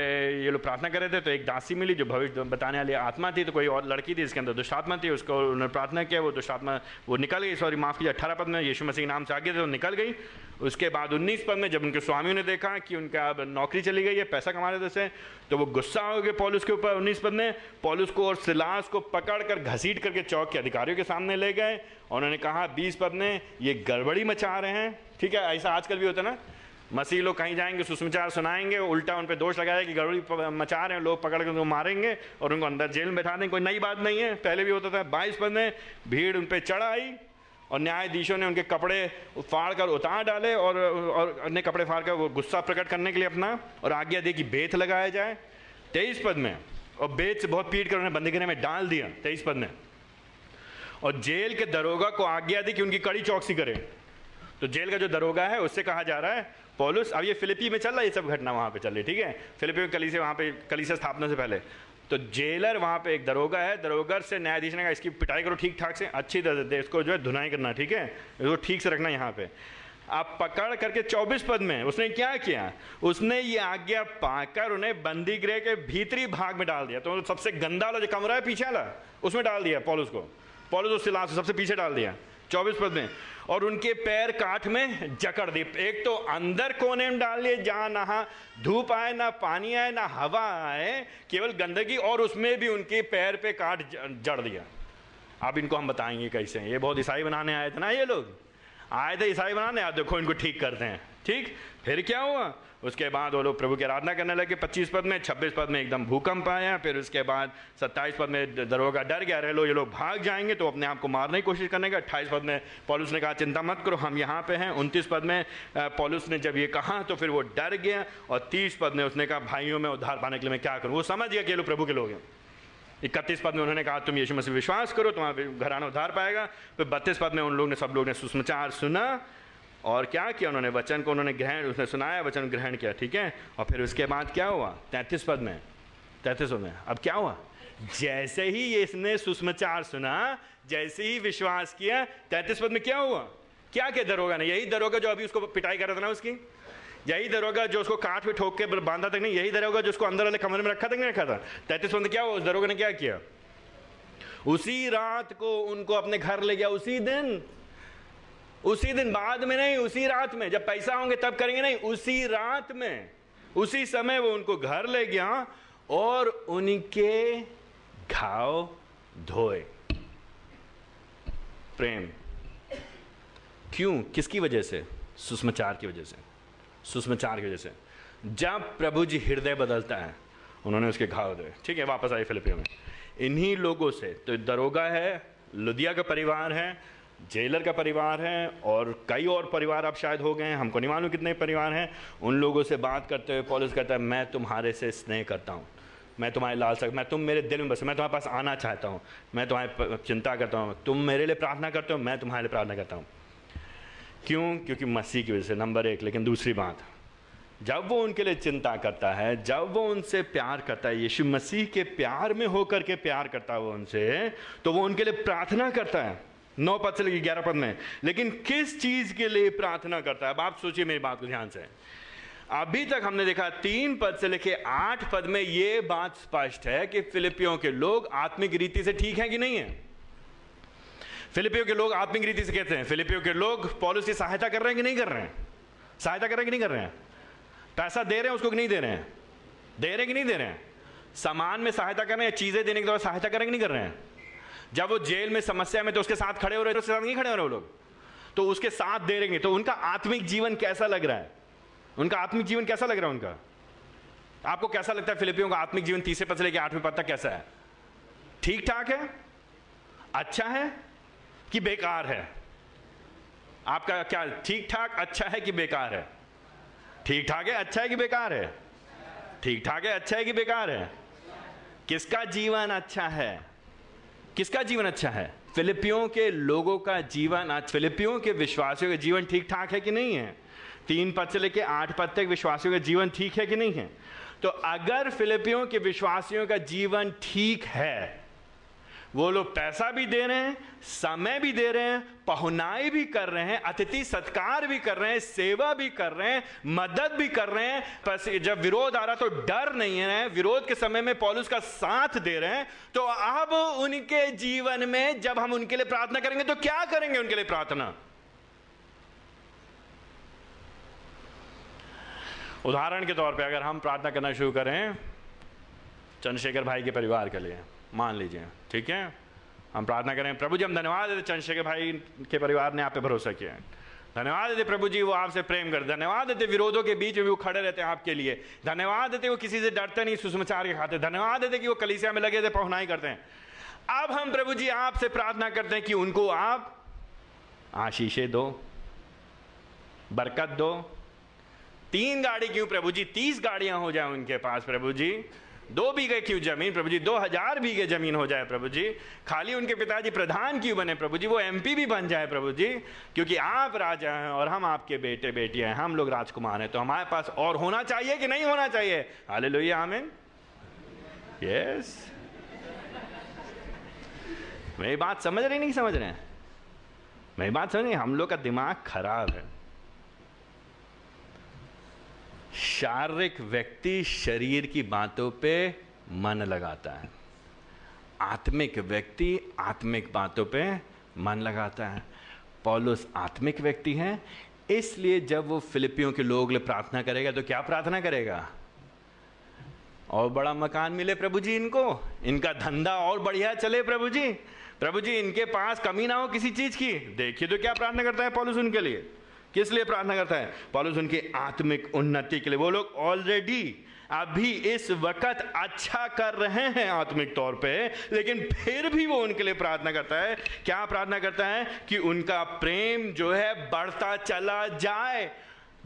ये लोग प्रार्थना कर रहे थे तो एक दासी मिली जो भविष्य बताने वाली आत्मा थी तो कोई और लड़की थी इसके अंदर, दुष्टात्मा थी, उसको उन्होंने प्रार्थना किया, वो दुष्टात्मा, वो निकल गई, सॉरी, माफ़ कीजिए, अठारह पद में यीशु मसीह नाम से आगे थे तो निकल गई। उसके बाद उन्नीस पद में जब उनके स्वामी ने देखा कि उनका अब नौकरी चली गई है, पैसा कमा रहे थे तो वो गुस्सा हो गया पॉलिस के ऊपर उन्नीस पद में। पॉलिस को और सिलास को पकड़ कर घसीट करके चौक के अधिकारियों के सामने ले गए, और उन्होंने कहा, बीस पद में ये गड़बड़ी मचा रहे हैं। ठीक है, ऐसा आजकल भी होता है ना मसीह लोग कहीं जाएँगे सुषमाचार सुनाएँगे, उल्टा उन पर दोष लगाया कि गड़बड़ी मचा रहे हैं, लोग पकड़ कर उनको मारेंगे और उनको अंदर जेल में बैठा देंगे कोई नई बात नहीं है। पहले भी होता था, बाईस पद में भीड़ उन पर चढ़ आई और न्यायाधीशों ने उनके कपड़े फाड़ कर उतार डाले और और अन्य कपड़े फाड़ कर वो गुस्सा प्रकट करने के लिए अपना और आज्ञा दी कि बेत लगाया जाए। तेईस पद में, और बेत से बहुत पीट कर उन्हें बंदीगृह में डाल दिया, तेईस पद में। और जेल के दरोगा को आज्ञा दी कि उनकी कड़ी चौकसी करें। तो जेल का जो दरोगा है, उससे कहा जा रहा है, पॉलुस, अब ये फिलिपी में चल रहा है, ये सब घटना वहाँ पे चल रही है, ठीक है? फिलिपी में कली से वहाँ पे कली से स्थापना से पहले। तो जेलर वहाँ पे एक दरोगा है दरोगर से न्यायाधीश ने कहा, इसकी पिटाई करो ठीक ठाक से, अच्छी तरह से इसको जो है धुनाई करना, ठीक है? इसको ठीक से रखना यहाँ पे। आप पकड़ करके 24 पद में, उसने क्या किया? उसने ये आज्ञा पाकर उन्हें बंदी गृह के भीतरी भाग में डाल दिया। तो सबसे गंदा वाला जो कमरा है, पीछे वाला, उसमें डाल दिया पॉलुस को। पॉलुस उस सिलास सबसे पीछे डाल दिया। चौबीस पद में और उनके पैर काठ में जकड़ दे। एक तो अंदर कोने में डाल दिए, जहाँ ना धूप आए, ना पानी आए, ना हवा आए, केवल गंदगी और उसमें भी उनके पैर पे काट जड़ दिया। अब इनको हम बताएँगे कैसे ये बहुत ईसाई बनाने आए थे ना ये लोग? आए थे ईसाई बनाने आप देखो इनको ठीक करते हैं। ठीक? फिर क्या हुआ? उसके बाद वो लोग प्रभु की आराधना करने लगे। 25 पद में 26 पद में एकदम भूकंप आया। फिर उसके बाद 27 पद में दरोगा डर गया। रहे लो, ये लोग भाग जाएँगे तो अपने आप को मारने की कोशिश करने का। अट्ठाईस पद में पॉलुस ने कहा, चिंता मत करो, हम यहाँ पे हैं। उनतीस पद में पॉलुस ने जब ये कहा तो फिर वो डर गया। और तीस पद में उसने कहा, भाइयों, में उद्धार पाने के लिए मैं क्या करूँ? वो समझ गया कि ये लोग प्रभु के लोग हैं। इकतीस पद में उन्होंने कहा, तुम यीशु मसीह विश्वास करो, तुम्हारा घराना उद्धार पाएगा। फिर बत्तीस पद में उन लोग ने, सब लोग ने सुसमाचार सुना। और क्या किया उन्होंने? वचन को उन्होंने ग्रहण, उसने सुनाया, वचन ग्रहण किया, ठीक है? और फिर उसके बाद क्या हुआ? तैंतीस पद में, तैंतीस पद में। अब क्या हुआ? जैसे ही इसने सुषमाचार सुना, जैसे ही विश्वास किया, तैंतीस पद में क्या हुआ? क्या क्या दरोगा ने? यही दरोगा जो अभी उसको पिटाई कर रहा था ना उसकी? यही दरोगा जो उसको काट में ठोक के बांधा तक नहीं? यही दरोगा जो उसको अंदर वाले कमरे में रखा तक नहीं रखा था? तैतीस पद में क्या हुआ? उस दरोगा ने क्या किया? उसी रात को उनको अपने घर ले गया, उसी दिन। उसी दिन बाद में नहीं, उसी रात में। जब पैसा होंगे तब करेंगे नहीं, उसी रात में। उसी समय वो उनको घर ले गया और उनके घाव धोए। प्रेम। क्यों? किसकी वजह से? सुषमाचार की वजह से। सुषमाचार की वजह से। जब प्रभु जी हृदय बदलता है, उन्होंने उसके घाव धोए। ठीक है, वापस आए फिलिपियो में। इन्हीं लोगों से तो दरोगा है, लुधिया का परिवार है जेलर का परिवार है और कई और परिवार अब शायद हो गए हैं। हमको नहीं मालूम कितने परिवार हैं। उन लोगों से बात करते हुए पॉलिस कहता है, मैं तुम्हारे से स्नेह करता हूँ। मैं तुम्हारे लाल सक मैं तुम मेरे दिल में बस, मैं तुम्हारे पास आना चाहता हूँ। मैं तुम्हारी चिंता करता हूँ। तुम मेरे लिए प्रार्थना करते हो, मैं तुम्हारे लिए प्रार्थना करता हूँ। क्यों? क्योंकि मसीह की वजह से, नंबर एक। लेकिन दूसरी बात, जब वो उनके लिए चिंता करता है, जब वो उनसे प्यार करता है, यीशु मसीह के प्यार में होकर के प्यार करता है वो उनसे तो वो उनके लिए प्रार्थना करता है। नौ पद से लेकर ग्यारह पद में। लेकिन किस चीज़ के लिए प्रार्थना करता है? अब आप सोचिए मेरी बात को ध्यान से। अभी तक हमने देखा तीन पद से लेकर आठ पद में यह बात स्पष्ट है कि फिलिपियों के लोग आत्मिक रीति से ठीक है कि नहीं है? फिलिपियों के लोग आत्मिक रीति से कहते हैं। फिलिपियों के लोग पॉलिस की सहायता कर रहे हैं कि नहीं कर रहे हैं? सहायता कर रहे हैं कि नहीं कर रहे हैं? पैसा दे रहे हैं, उसको कि नहीं दे रहे हैं? दे रहे हैं कि नहीं दे रहे हैं? सामान में सहायता कर रहे हैं चीज़ें देने के द्वारा सहायता करें कि नहीं कर रहे हैं? जब वो जेल में समस्या में तो उसके साथ खड़े हो रहे उसके साथ नहीं खड़े हो रहे वो लोग। तो उसके साथ दे रहेंगे तो उनका आत्मिक जीवन कैसा लग रहा है? उनका आत्मिक जीवन कैसा लग रहा है उनका? आपको कैसा लगता है फिलिपियों का आत्मिक जीवन तीसरे पद से लेकर आठवें पद तक कैसा है? ठीक ठाक है? अच्छा है कि बेकार है? आपका क्या ठीक ठाक अच्छा है कि बेकार है? ठीक ठाक है अच्छा है कि बेकार है? ठीक ठाक है अच्छा है कि बेकार है? किसका जीवन अच्छा है? किसका जीवन अच्छा है? फिलिपियों के लोगों का जीवन आज, फिलिपियों के विश्वासियों का जीवन ठीक ठाक है कि नहीं है? तीन पद से लेकर आठ पद तक विश्वासियों का जीवन ठीक है कि नहीं है? तो अगर फिलिपियों के विश्वासियों का जीवन ठीक है वो लोग पैसा भी दे रहे हैं, समय भी दे रहे हैं, पहुनाई भी कर रहे हैं, अतिथि सत्कार भी कर रहे हैं, सेवा भी कर रहे हैं, मदद भी कर रहे हैं। बस जब विरोध आ रहा तो डर नहीं है। विरोध के समय में पॉलुस का साथ दे रहे हैं। तो अब उनके जीवन में जब हम उनके लिए प्रार्थना करेंगे तो क्या करेंगे उनके लिए प्रार्थना? उदाहरण के तौर पे अगर हम प्रार्थना करना शुरू करें, चंद्रशेखर भाई के परिवार के लिए। मान लीजिए, ठीक है? हम प्रार्थना करें, प्रभु जी, हम धन्यवाद देते चंद्रशेखर भाई के परिवार ने आप पे भरोसा किया है। धन्यवाद देते प्रभु जी, वो आपसे प्रेम करते धन्यवाद देते विरोधों के बीच में भी वो खड़े रहते हैं आपके लिए। धन्यवाद देते वो किसी से डरते नहीं सुषमाचार के खाते धन्यवाद देते कि वो कलिसिया में लगे थे, पहुनाई करते हैं। अब हम प्रभु जी, आपसे प्रार्थना करते हैं कि उनको आप आशीषे दो, बरकत दो। तीन गाड़ी क्यों प्रभु जी? तीस गाड़ियाँ हो जाए उनके पास प्रभु जी। दो बीघे क्यों ज़मीन, प्रभु जी, दो हज़ार बीघे ज़मीन हो जाए प्रभु जी। खाली उनके पिताजी प्रधान क्यों बने प्रभु जी? वो एमपी भी बन जाए प्रभु जी, क्योंकि आप राजा हैं और हम आपके बेटे बेटियाँ हैं। हम लोग राजकुमार हैं तो हमारे पास और होना चाहिए कि नहीं होना चाहिए? हाले लोहिया आमिन यस मेरी बात समझ रहे नहीं समझ रहे हैं? मेरी बात समझ रही हम लोग का दिमाग खराब है। शारीरिक व्यक्ति शरीर की बातों पे मन लगाता है। आत्मिक व्यक्ति आत्मिक बातों पे मन लगाता है। पॉलुस आत्मिक व्यक्ति है, इसलिए जब वो फिलिपियों के लोग प्रार्थना करेगा तो क्या प्रार्थना करेगा? और बड़ा मकान मिले प्रभु जी इनको। इनका धंधा और बढ़िया चले प्रभु जी। प्रभु जी, इनके पास कमी ना हो किसी चीज़ की। देखिए तो क्या प्रार्थना करता है पॉलुस उनके लिए। किस लिए प्रार्थना करता है? पॉलुस उनकी आत्मिक उन्नति के लिए। वो लोग ऑलरेडी अभी इस वक्त अच्छा कर रहे हैं आत्मिक तौर पे, लेकिन फिर भी वो उनके लिए प्रार्थना करता है। क्या प्रार्थना करता है? कि उनका प्रेम जो है बढ़ता चला जाए।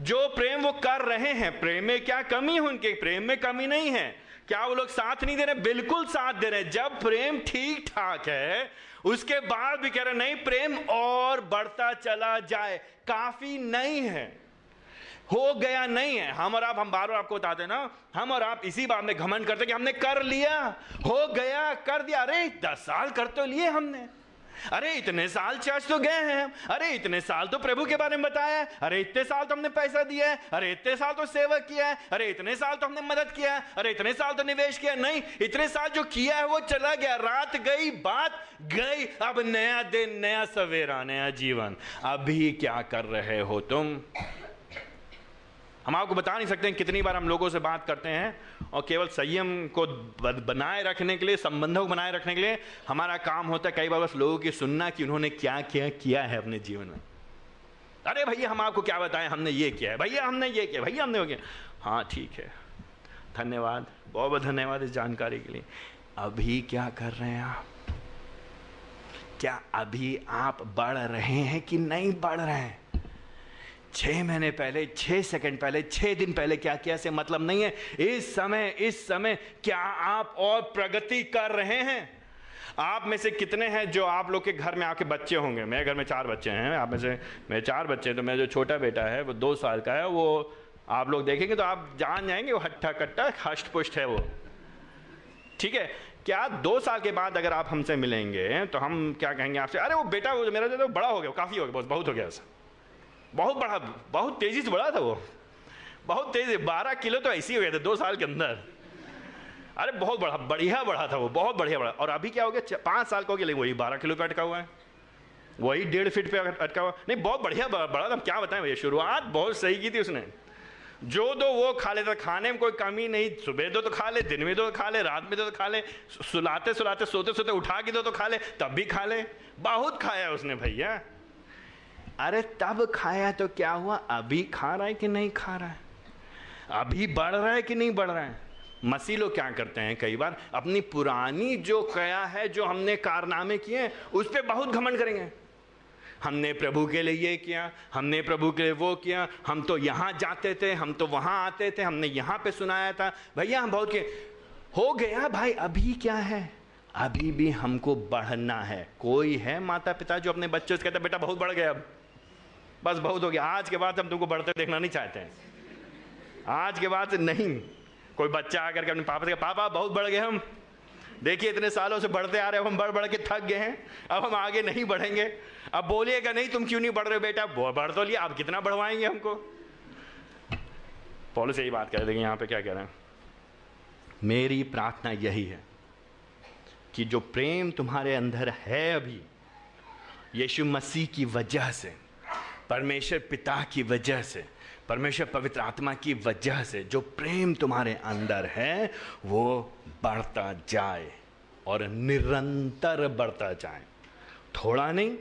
जो प्रेम वो कर रहे हैं, प्रेम में क्या कमी है उनके? प्रेम में कमी नहीं है। क्या वो लोग साथ नहीं दे रहे? बिल्कुल साथ दे रहे जब प्रेम ठीक ठाक है उसके बाद भी कह रहे, नहीं, प्रेम और बढ़ता चला जाए। काफ़ी नहीं है। हो गया नहीं है। हम और आप, हम बार बार आपको बताते ना, हम और आप इसी बात में घमंड करते कि हमने कर लिया, हो गया, कर दिया। अरे, दस साल कर तो लिए हमने। अरे, इतने साल चर्च तो गए हैं हम। अरे, इतने साल तो प्रभु के बारे में बताया अरे, इतने साल तो हमने पैसा दिया है। अरे, इतने साल तो सेवा किया है। अरे, इतने साल तो हमने मदद किया है। अरे, इतने साल तो निवेश किया नहीं, इतने साल जो किया है, वो चला गया। रात गई, बात गई। अब नया दिन, नया सवेरा, नया जीवन। अभी क्या कर रहे हो तुम? हम आपको बता नहीं सकते हैं कितनी बार हम लोगों से बात करते हैं और केवल संयम को बनाए रखने के लिए, संबंधों को बनाए रखने के लिए हमारा काम होता है कई बार बस लोगों की सुनना कि उन्होंने क्या क्या किया है अपने जीवन में। अरे भैया, हम आपको क्या बताएँ? हमने ये किया है। भैया, हमने ये किया भैया, हमने वो किया हाँ ठीक है। धन्यवाद। बहुत बहुत धन्यवाद इस जानकारी के लिए। अभी क्या कर रहे हैं आप? क्या अभी आप बढ़ रहे हैं कि नहीं बढ़ रहे हैं? छह महीने पहले, छह सेकंड पहले, छह दिन पहले क्या किया से मतलब नहीं है? इस समय इस समय क्या आप और प्रगति कर रहे हैं? आप में से कितने हैं जो आप लोग के घर में आपके बच्चे होंगे? मेरे घर में चार बच्चे हैं। आप में से, मेरे चार बच्चे हैं तो मेरा जो छोटा बेटा है, वो दो साल का है, वो आप लोग देखेंगे तो आप जान जाएँगे, वो हट्टा कट्टा हष्ट पुष्ट है वो। ठीक है? क्या दो साल के बाद अगर आप हमसे मिलेंगे तो हम क्या कहेंगे आपसे, अरे, वो बेटा, वो मेरा जो बड़ा हो गया काफ़ी हो गया बहुत हो गया ऐसा बहुत बड़ा, बहुत तेज़ी से बढ़ा था वो। बहुत तेज़ी बारह किलो तो ऐसे ही हो गया था, दो साल के अंदर। अरे, बहुत बड़ा, बढ़िया बढ़ा था वो, बहुत बढ़िया बढ़ा। और अभी क्या हो गया पाँच साल का हो गया, लेकिन वही बारह किलो पे अटका हुआ है। वही डेढ़ फीट पे अटका हुआ, नहीं, बहुत बढ़िया बढ़ा था क्या बताएँ भैया, शुरुआत बहुत सही की थी उसने। जो दो वो खा लेता, खाने में कोई कमी नहीं, सुबह दो तो खा ले, दिन में दो तो खा ले, रात में दो तो खा ले सुलाते सुलाते, सोते सोते उठा के दो तो खा ले, तब भी खा ले। बहुत खाया उसने भैया। अरे तब खाया तो क्या हुआ? अभी खा रहा है कि नहीं खा रहा है? अभी बढ़ रहा है कि नहीं बढ़ रहा है? मसीह लोग क्या करते हैं कई बार? अपनी पुरानी जो कया है, जो हमने कारनामे किए हैं, उस पर बहुत घमंड करेंगे। हमने प्रभु के लिए ये किया, हमने प्रभु के लिए वो किया, हम तो यहाँ जाते थे, हम तो वहाँ आते थे, हमने यहाँ पे सुनाया था। भैया, हम बहुत किए हो गया भाई, अभी क्या है? अभी भी हमको बढ़ना है। कोई है माता पिता जो अपने बच्चों से कहते बेटा, बहुत बढ़ गया अब। बस बहुत हो गया। आज के बाद हम तुमको बढ़ते देखना नहीं चाहते हैं। आज के बाद नहीं। कोई बच्चा आकर के अपने पापा से पापा, बहुत बढ़ गए हम। देखिए, इतने सालों से बढ़ते आ रहे हम बढ़ बढ़ के थक गए हैं। अब हम आगे नहीं बढ़ेंगे। अब बोलिएगा नहीं, तुम क्यों नहीं बढ़ रहे बेटा? बढ़ तो लिया आप कितना बढ़वाएँगे हमको? पॉलिस यही बात कर रहे यहाँ पे क्या कह रहे हैं? मेरी प्रार्थना यही है कि जो प्रेम तुम्हारे अंदर है अभी, यीशु मसीह की वजह से परमेश्वर पिता की वजह से, परमेश्वर पवित्र आत्मा की वजह से जो प्रेम तुम्हारे अंदर है, वो बढ़ता जाए और निरंतर बढ़ता जाए। थोड़ा नहीं,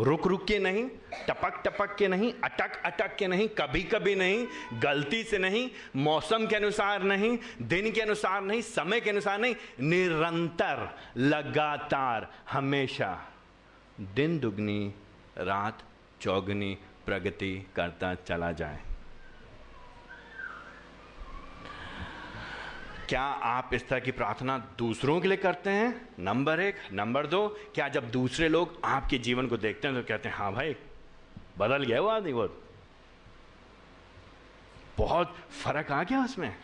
रुक रुक के नहीं, टपक टपक के नहीं, अटक अटक के नहीं, कभी कभी नहीं, गलती से नहीं, मौसम के अनुसार नहीं, दिन के अनुसार नहीं, समय के अनुसार नहीं, निरंतर, लगातार, हमेशा दिन दुगनी, रात चौगनी प्रगति करता चला जाए। क्या आप इस तरह की प्रार्थना दूसरों के लिए करते हैं? नंबर एक। नंबर दो, क्या जब दूसरे लोग आपके जीवन को देखते हैं तो कहते हैं हाँ भाई, बदल गया वो आदमी वो बहुत फ़र्क आ गया उसमें।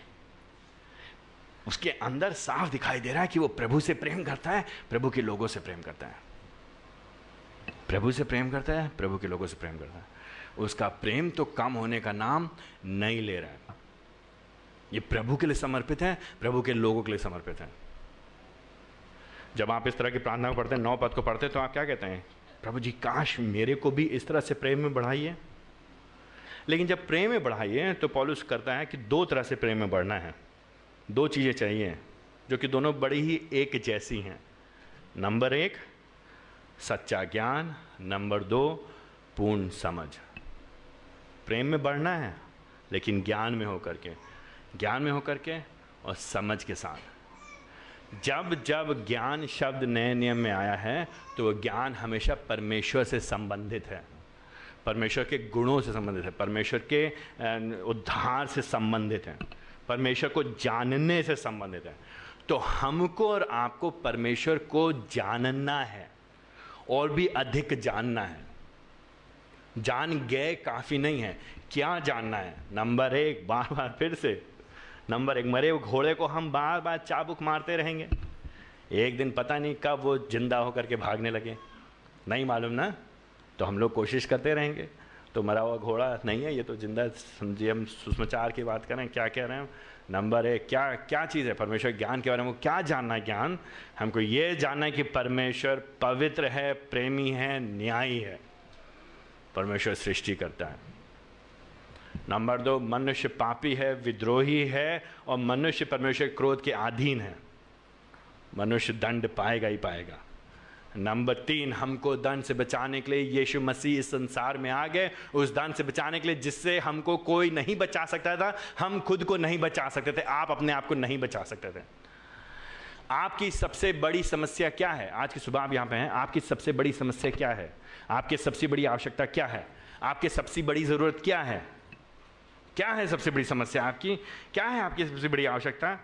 उसके अंदर साफ़ दिखाई दे रहा है कि वो प्रभु से प्रेम करता है, प्रभु के लोगों से प्रेम करता है। प्रभु से प्रेम करता है, प्रभु के लोगों से प्रेम करता है। उसका प्रेम तो कम होने का नाम नहीं ले रहा है। ये प्रभु के लिए समर्पित है, प्रभु के लोगों के लिए समर्पित है। जब आप इस तरह की प्रार्थना पढ़ते हैं, नौ पद को पढ़ते हैं तो आप क्या कहते हैं? प्रभु जी, काश मेरे को भी इस तरह से प्रेम में बढ़ाइए। लेकिन जब प्रेम में बढ़ाइए तो पॉलुस करता है कि दो तरह से प्रेम में बढ़ना है। दो चीज़ें चाहिए, जो कि दोनों बड़ी ही एक जैसी हैं। नंबर एक सच्चा ज्ञान, नंबर दो, पूर्ण समझ। प्रेम में बढ़ना है, लेकिन ज्ञान में होकर के। ज्ञान में होकर के और समझ के साथ। जब जब ज्ञान शब्द नए नियम में आया है तो वह ज्ञान हमेशा परमेश्वर से संबंधित है। परमेश्वर के गुणों से संबंधित है। परमेश्वर के उद्धार से संबंधित है। परमेश्वर को जानने से संबंधित है। तो हमको और आपको परमेश्वर को जानना है। और भी अधिक जानना है। जान गए काफ़ी नहीं है। क्या जानना है? नंबर एक बार बार फिर से। नंबर एक, मरे घोड़े को हम बार बार चाबुक मारते रहेंगे। एक दिन पता नहीं कब वो ज़िंदा होकर के भागने लगे। नहीं मालूम ना? तो हम लोग कोशिश करते रहेंगे। तो मरा हुआ घोड़ा, नहीं है, ये तो ज़िंदा, समझिए हम सुषमाचार की बात करें, क्या कह रहे हैं नंबर एक, क्या क्या चीज़ है परमेश्वर ज्ञान के बारे में? क्या जानना है ज्ञान? हमको ये जानना है कि परमेश्वर पवित्र है, प्रेमी है, न्यायी है। परमेश्वर सृष्टि करता है। नंबर दो, मनुष्य पापी है, विद्रोही है, और मनुष्य परमेश्वर क्रोध के अधीन है। मनुष्य दंड पाएगा ही पाएगा। नंबर तीन, हमको दंड से बचाने के लिए यीशु मसीह इस संसार में आ गए। उस दंड से बचाने के लिए जिससे हमको कोई नहीं बचा सकता था, हम खुद को नहीं बचा सकते थे, आप अपने आप को नहीं बचा सकते थे। आपकी सबसे बड़ी समस्या क्या है? आज की सुबह आप यहाँ पे हैं, आपकी सबसे बड़ी समस्या क्या है? आपकी सबसे बड़ी आवश्यकता क्या है? आपकी सबसे बड़ी ज़रूरत क्या है? क्या है सबसे बड़ी समस्या आपकी? क्या है आपकी सबसे बड़ी आवश्यकता?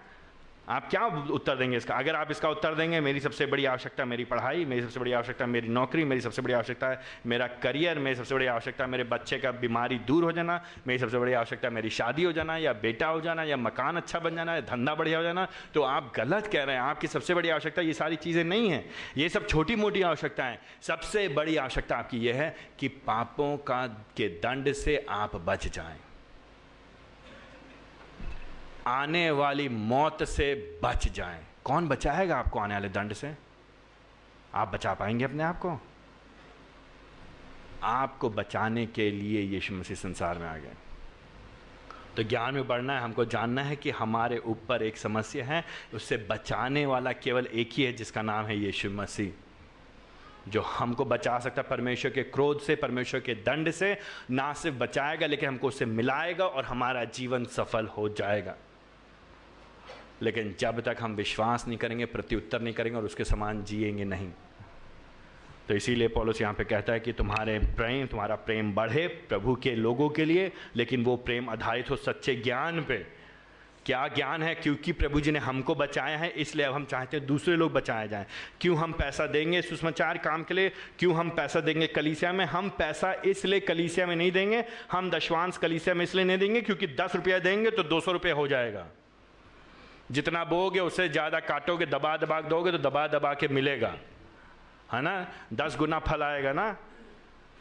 आप क्या उत्तर देंगे इसका? अगर आप इसका उत्तर देंगे, मेरी सबसे बड़ी आवश्यकता मेरी पढ़ाई, मेरी सबसे बड़ी आवश्यकता मेरी नौकरी, मेरी सबसे बड़ी आवश्यकता है मेरा करियर, मेरी सबसे बड़ी आवश्यकता मेरे बच्चे का बीमारी दूर हो जाना, मेरी सबसे बड़ी आवश्यकता मेरी शादी हो जाना, या बेटा हो जाना, या मकान अच्छा बन जाना, या धंधा बढ़िया हो जाना तो आप गलत कह रहे हैं। आपकी सबसे बड़ी आवश्यकता ये सारी चीज़ें नहीं हैं। ये सब छोटी मोटी आवश्यकताएँ। सबसे बड़ी आवश्यकता आपकी यह है कि पापों का, के दंड से आप बच जाएँ। आने वाली मौत से बच जाएँ। कौन बचाएगा आपको आने वाले दंड से? आप बचा पाएँगे अपने आप को? आपको बचाने के लिए यीशु मसीह संसार में आ गए। तो ज्ञान में बढ़ना है, हमको जानना है कि हमारे ऊपर एक समस्या है। उससे बचाने वाला केवल एक ही है, जिसका नाम है यीशु मसीह। जो हमको बचा सकता है परमेश्वर के क्रोध से, परमेश्वर के दंड से, ना सिर्फ़ बचाएगा, लेकिन हमको उससे मिलाएगा और हमारा जीवन सफल हो जाएगा। लेकिन जब तक हम विश्वास नहीं करेंगे, प्रत्युत्तर नहीं करेंगे और उसके समान जिएँगे नहीं। तो इसीलिए पॉलिस यहाँ पे कहता है कि तुम्हारे प्रेम, तुम्हारा प्रेम बढ़े प्रभु के लोगों के लिए, लेकिन वो प्रेम आधारित हो सच्चे ज्ञान पे। क्या ज्ञान है? क्योंकि प्रभु जी ने हमको बचाया है, इसलिए अब हम चाहते हैं दूसरे लोग बचाए जाएँ। क्यों हम पैसा देंगे सुषमाचार काम के लिए? क्यों हम पैसा देंगे कलीसिया में? हम पैसा इसलिए कलीसिया में नहीं देंगे, हम दशवांश कलीसिया में इसलिए नहीं देंगे, क्योंकि दस रुपया देंगे तो दो सौ रुपया हो जाएगा। जितना बोगे उससे ज़्यादा काटोगे, दबा दबा दोगे तो दबा दबा के मिलेगा। है ना? दस गुना फल आएगा ना?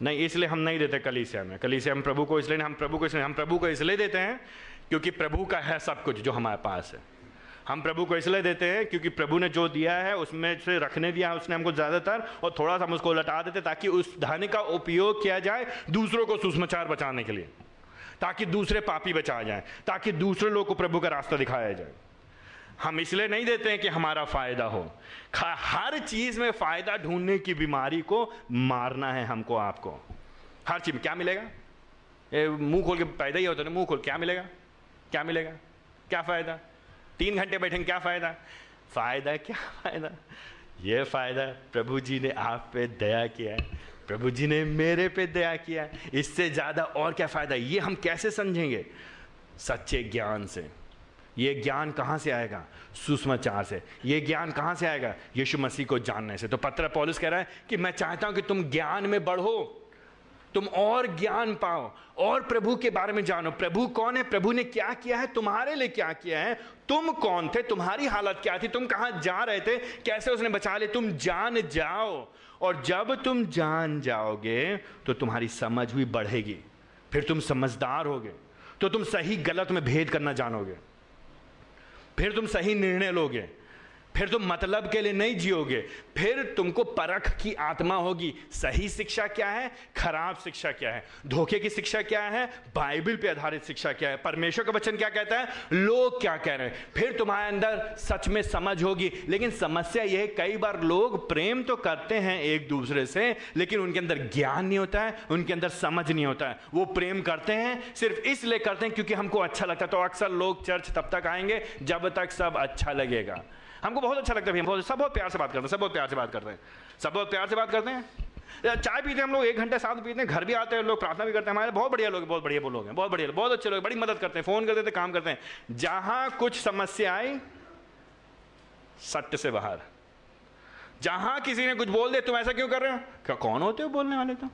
नहीं, इसलिए हम नहीं देते कलीसिया में। कलीसिया हम प्रभु को इसलिए हम प्रभु को इसलिए हम प्रभु को इसलिए देते हैं क्योंकि प्रभु का है सब कुछ जो हमारे पास है। हम प्रभु को इसलिए देते हैं क्योंकि प्रभु ने जो दिया है, उसमें से रखने दिया है, उसने हमको ज़्यादातर, और थोड़ा सा हम उसको लटा देते ताकि उस धन का उपयोग किया जाए दूसरों को सुषमाचार बचाने के लिए, ताकि दूसरे पापी बचा जाए, ताकि दूसरे लोग को प्रभु का रास्ता दिखाया जाए। हम इसलिए नहीं देते हैं कि हमारा फ़ायदा हो। हर चीज़ में फ़ायदा ढूँढने की बीमारी को मारना है हमको, आपको। हर चीज़ में क्या मिलेगा? मुँह खोल के पैदा ही होता है मुँह खोल, क्या मिलेगा? क्या मिलेगा? क्या फ़ायदा? तीन घंटे बैठेंगे, क्या फ़ायदा? फ़ायदा, क्या फ़ायदा? ये फ़ायदा प्रभु जी ने आप पे दया किया है। प्रभु जी ने मेरे पे दया किया इससे ज़्यादा और क्या फ़ायदा? ये हम कैसे समझेंगे? सच्चे ज्ञान से। ये ज्ञान कहाँ से आएगा? सुषमाचार से। ये ज्ञान कहाँ से आएगा? यीशु मसीह को जानने से। तो पत्र पॉलिस कह रहा है कि मैं चाहता हूँ कि तुम ज्ञान में बढ़ो। तुम और ज्ञान पाओ। और प्रभु के बारे में जानो। प्रभु कौन है? प्रभु ने क्या किया है? तुम्हारे लिए क्या किया है? तुम कौन थे? तुम्हारी हालत क्या थी? तुम कहाँ जा रहे थे? कैसे उसने बचा लिया? तुम जान जाओ। और जब तुम जान जाओगे तो तुम्हारी समझ भी बढ़ेगी। फिर तुम समझदार होगे। तो तुम सही गलत में भेद करना जानोगे। फिर तुम सही निर्णय लोगे। फिर तुम मतलब के लिए नहीं जियोगे। फिर तुमको परख की आत्मा होगी। सही शिक्षा क्या है? खराब शिक्षा क्या है? धोखे की शिक्षा क्या है? बाइबल पे आधारित शिक्षा क्या है? परमेश्वर का वचन क्या कहता है? लोग क्या कह रहे हैं? फिर तुम्हारे अंदर सच में समझ होगी। लेकिन समस्या यह है, कई बार लोग प्रेम तो करते हैं एक दूसरे से, लेकिन उनके अंदर ज्ञान नहीं होता है, उनके अंदर समझ नहीं होता है। वो प्रेम करते हैं, सिर्फ़ इसलिए करते हैं क्योंकि हमको अच्छा लगता है। तो अक्सर लोग चर्च तब तक आएँगे जब तक सब अच्छा लगेगा। हमको बहुत अच्छा लगता है भैया बहुत सब बहुत प्यार से बात करते हैं, सब बहुत प्यार से बात करते हैं। सब बहुत प्यार से बात करते हैं। चाय पीते हैं हम लोग, एक घंटे साथ पीते हैं, घर भी आते हैं, लोग प्रार्थना भी करते हैं, हमारे बहुत बढ़िया लोग, बहुत बढ़िया लोग हैं, बहुत बढ़िया बहुत अच्छे लोग, बड़ी मदद करते हैं, फ़ोन कर देते काम करते हैं। जहाँ कुछ समस्या आई, सत्य से बाहर। जहाँ किसी ने कुछ बोल दे तुम ऐसा क्यों कर रहे हो? क्या कौन होते हो बोलने वाले तो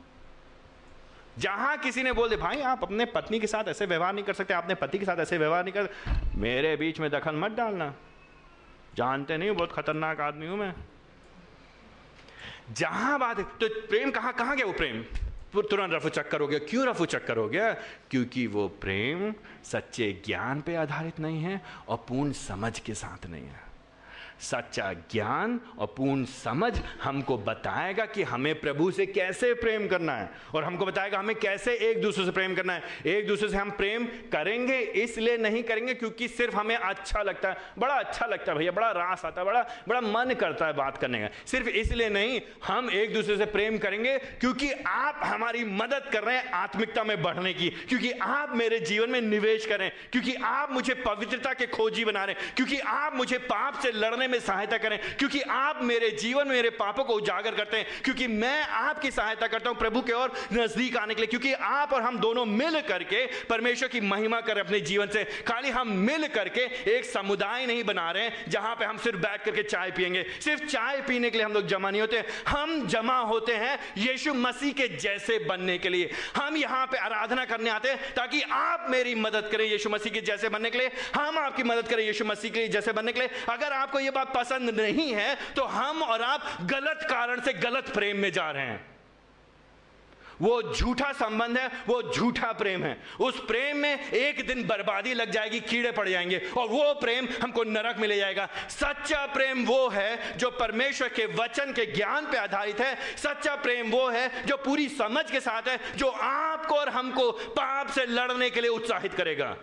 जहाँ किसी ने बोल दे भाई, आप अपने पत्नी के साथ ऐसे व्यवहार नहीं कर सकते, आपने पति के साथ ऐसे व्यवहार नहीं कर मेरे बीच में दखल मत डालना। जानते नहीं बहुत खतरनाक आदमी हूँ मैं। जहाँ बात तो प्रेम कहाँ कहाँ गया वो प्रेम? तुरंत रफू चक्कर हो गया। क्यों रफू चक्कर हो गया? क्योंकि वो प्रेम सच्चे ज्ञान पे आधारित नहीं है और पूर्ण समझ के साथ नहीं है। सच्चा ज्ञान और पूर्ण समझ हमको बताएगा कि हमें प्रभु से कैसे प्रेम करना है। और हमको बताएगा हमें कैसे एक दूसरे से प्रेम करना है। एक दूसरे से हम प्रेम करेंगे, इसलिए नहीं करेंगे क्योंकि सिर्फ़ हमें अच्छा लगता है। बड़ा अच्छा लगता है भैया, बड़ा रास आता है, बड़ा बड़ा मन करता है बात करने का। सिर्फ़ इसलिए नहीं, हम एक दूसरे से प्रेम करेंगे क्योंकि आप हमारी मदद कर रहे हैं आत्मिकता में बढ़ने की। क्योंकि आप मेरे जीवन में निवेश करें क्योंकि आप मुझे पवित्रता के खोजी बना रहे हैं। क्योंकि आप मुझे पाप से लड़ने में सहायता करें, क्योंकि आप मेरे जीवन में मेरे पापों को उजागर करते हैं, क्योंकि मैं आपकी सहायता करता हूँ प्रभु के और नज़दीक आने के लिए, क्योंकि आप और हम दोनों मिल करके परमेश्वर की महिमा करें अपने जीवन से। खाली हम मिल करके एक समुदाय नहीं बना रहे जहाँ पे हम सिर्फ़ बैठ करके चाय पियेंगे। सिर्फ़ चाय पीने के लिए हम लोग जमा नहीं होते। हम जमा होते हैं यीशु मसीह के जैसे बनने के लिए। हम यहाँ पे आराधना करने आते हैं ताकि आप मेरी मदद करें यीशु मसीह के जैसे बनने के लिए। हम आपकी मदद करें यीशु मसीह के लिए जैसे बनने के लिए। अगर आपको यह बात पसंद नहीं है तो हम और आप गलत कारण से गलत प्रेम में जा रहे हैं। वो झूठा संबंध है, वो झूठा प्रेम है। उस प्रेम में एक दिन बर्बादी लग जाएगी, कीड़े पड़ जाएँगे, और वो प्रेम हमको नरक में ले जाएगा। सच्चा प्रेम वो है जो परमेश्वर के वचन के ज्ञान पे आधारित है। सच्चा प्रेम वो है जो पूरी समझ के साथ है, जो आपको और हमको पाप से लड़ने के लिए उत्साहित करेगा।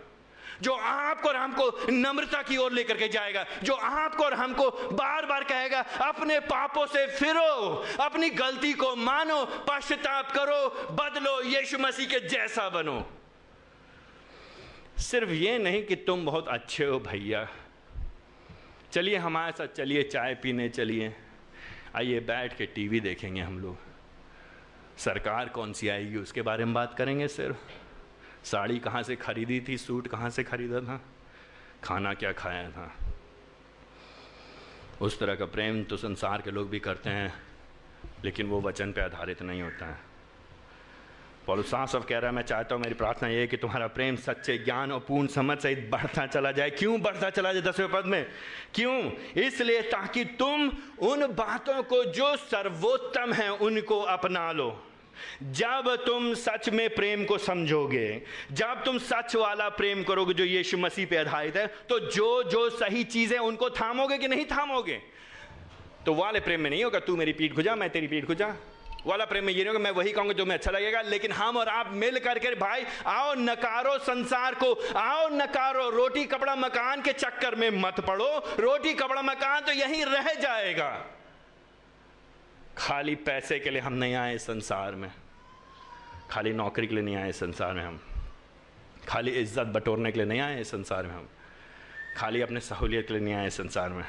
जो आपको और हमको नम्रता की ओर लेकर के जाएगा, जो आपको और हमको बार बार कहेगा, अपने पापों से फिरो, अपनी गलती को मानो, पश्चाताप करो, बदलो यीशु मसीह के जैसा बनो। सिर्फ़ ये नहीं कि तुम बहुत अच्छे हो भैया। चलिए हमारे साथ चलिए, चाय पीने चलिए। आइए बैठ के टीवी देखेंगे हम लोग। सरकार कौन सी आएगी, उसके बारे में बात करेंगे सिर्फ़। साड़ी कहाँ से खरीदी थी, सूट कहाँ से खरीदा था? खाना क्या खाया था? उस तरह का प्रेम तो संसार के लोग भी करते हैं, लेकिन वो वचन पे आधारित नहीं होता है। पॉल साफ़ साफ़ कह रहा है, मैं चाहता हूँ, मेरी प्रार्थना यह है कि तुम्हारा प्रेम सच्चे ज्ञान और पूर्ण समझ सहित बढ़ता चला जाए। क्यों बढ़ता चला जाए दसवें पद में? क्यों? इसलिए ताकि तुम उन बातों को जो सर्वोत्तम है, उनको अपना लो। जब तुम सच में प्रेम को समझोगे, जब तुम सच वाला प्रेम करोगे जो यीशु मसीह पे आधारित है तो जो जो सही चीज़ें उनको थामोगे कि नहीं थामोगे? तो वाले प्रेम में नहीं होगा, तू मेरी पीठ खुजा, मैं तेरी पीठ खुजा। वाला प्रेम में ये नहीं होगा, मैं वही कहूँगा जो मैं अच्छा लगेगा, लेकिन हम और आप मिल करके भाई, आओ नकारो संसार को, आओ नकारो, रोटी कपड़ा मकान के चक्कर में मत पड़ो, रोटी कपड़ा मकान तो यहीं रह जाएगा। खाली पैसे के लिए हम नहीं आए संसार में। खाली नौकरी के लिए नहीं आए संसार में हम। खाली इज़्ज़त बटोरने के लिए नहीं आए संसार में हम। खाली अपने सहूलियत के लिए नहीं आए संसार में।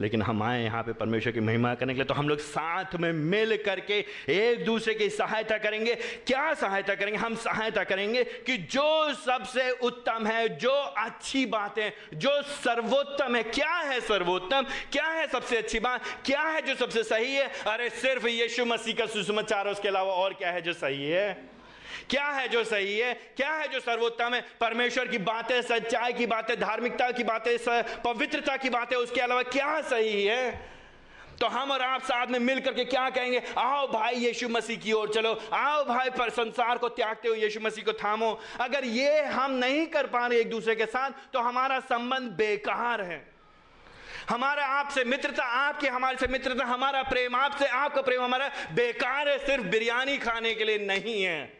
लेकिन हम आए यहाँ पे परमेश्वर की महिमा करने के लिए तो हम लोग साथ में मिल करके एक दूसरे की सहायता करेंगे। क्या सहायता करेंगे? हम सहायता करेंगे कि जो सबसे उत्तम है, जो अच्छी बात है जो सर्वोत्तम है, क्या है सर्वोत्तम? क्या है सबसे अच्छी बात? क्या है जो सबसे सही है? अरे सिर्फ़ यीशु मसीह का सुसमाचार, उसके अलावा और क्या है जो सही है? क्या है जो सही है? क्या है जो सर्वोत्तम है? परमेश्वर की बातें, सच्चाई की बातें, धार्मिकता की बातें पवित्रता की बातें, उसके अलावा क्या सही है? तो हम और आप साथ में मिल करके क्या कहेंगे? आओ भाई यीशु मसीह की ओर चलो। आओ भाई पर संसार को त्यागते हो यीशु मसीह को थामो। अगर ये हम नहीं कर पा रहे एक दूसरे के साथ तो हमारा संबंध बेकार है। हमारा आपसे मित्रता, आपकी हमारे से मित्रता, हमारा प्रेम, आपसे आपका प्रेम हमारा बेकार है, सिर्फ़ बिरयानी खाने के लिए नहीं है।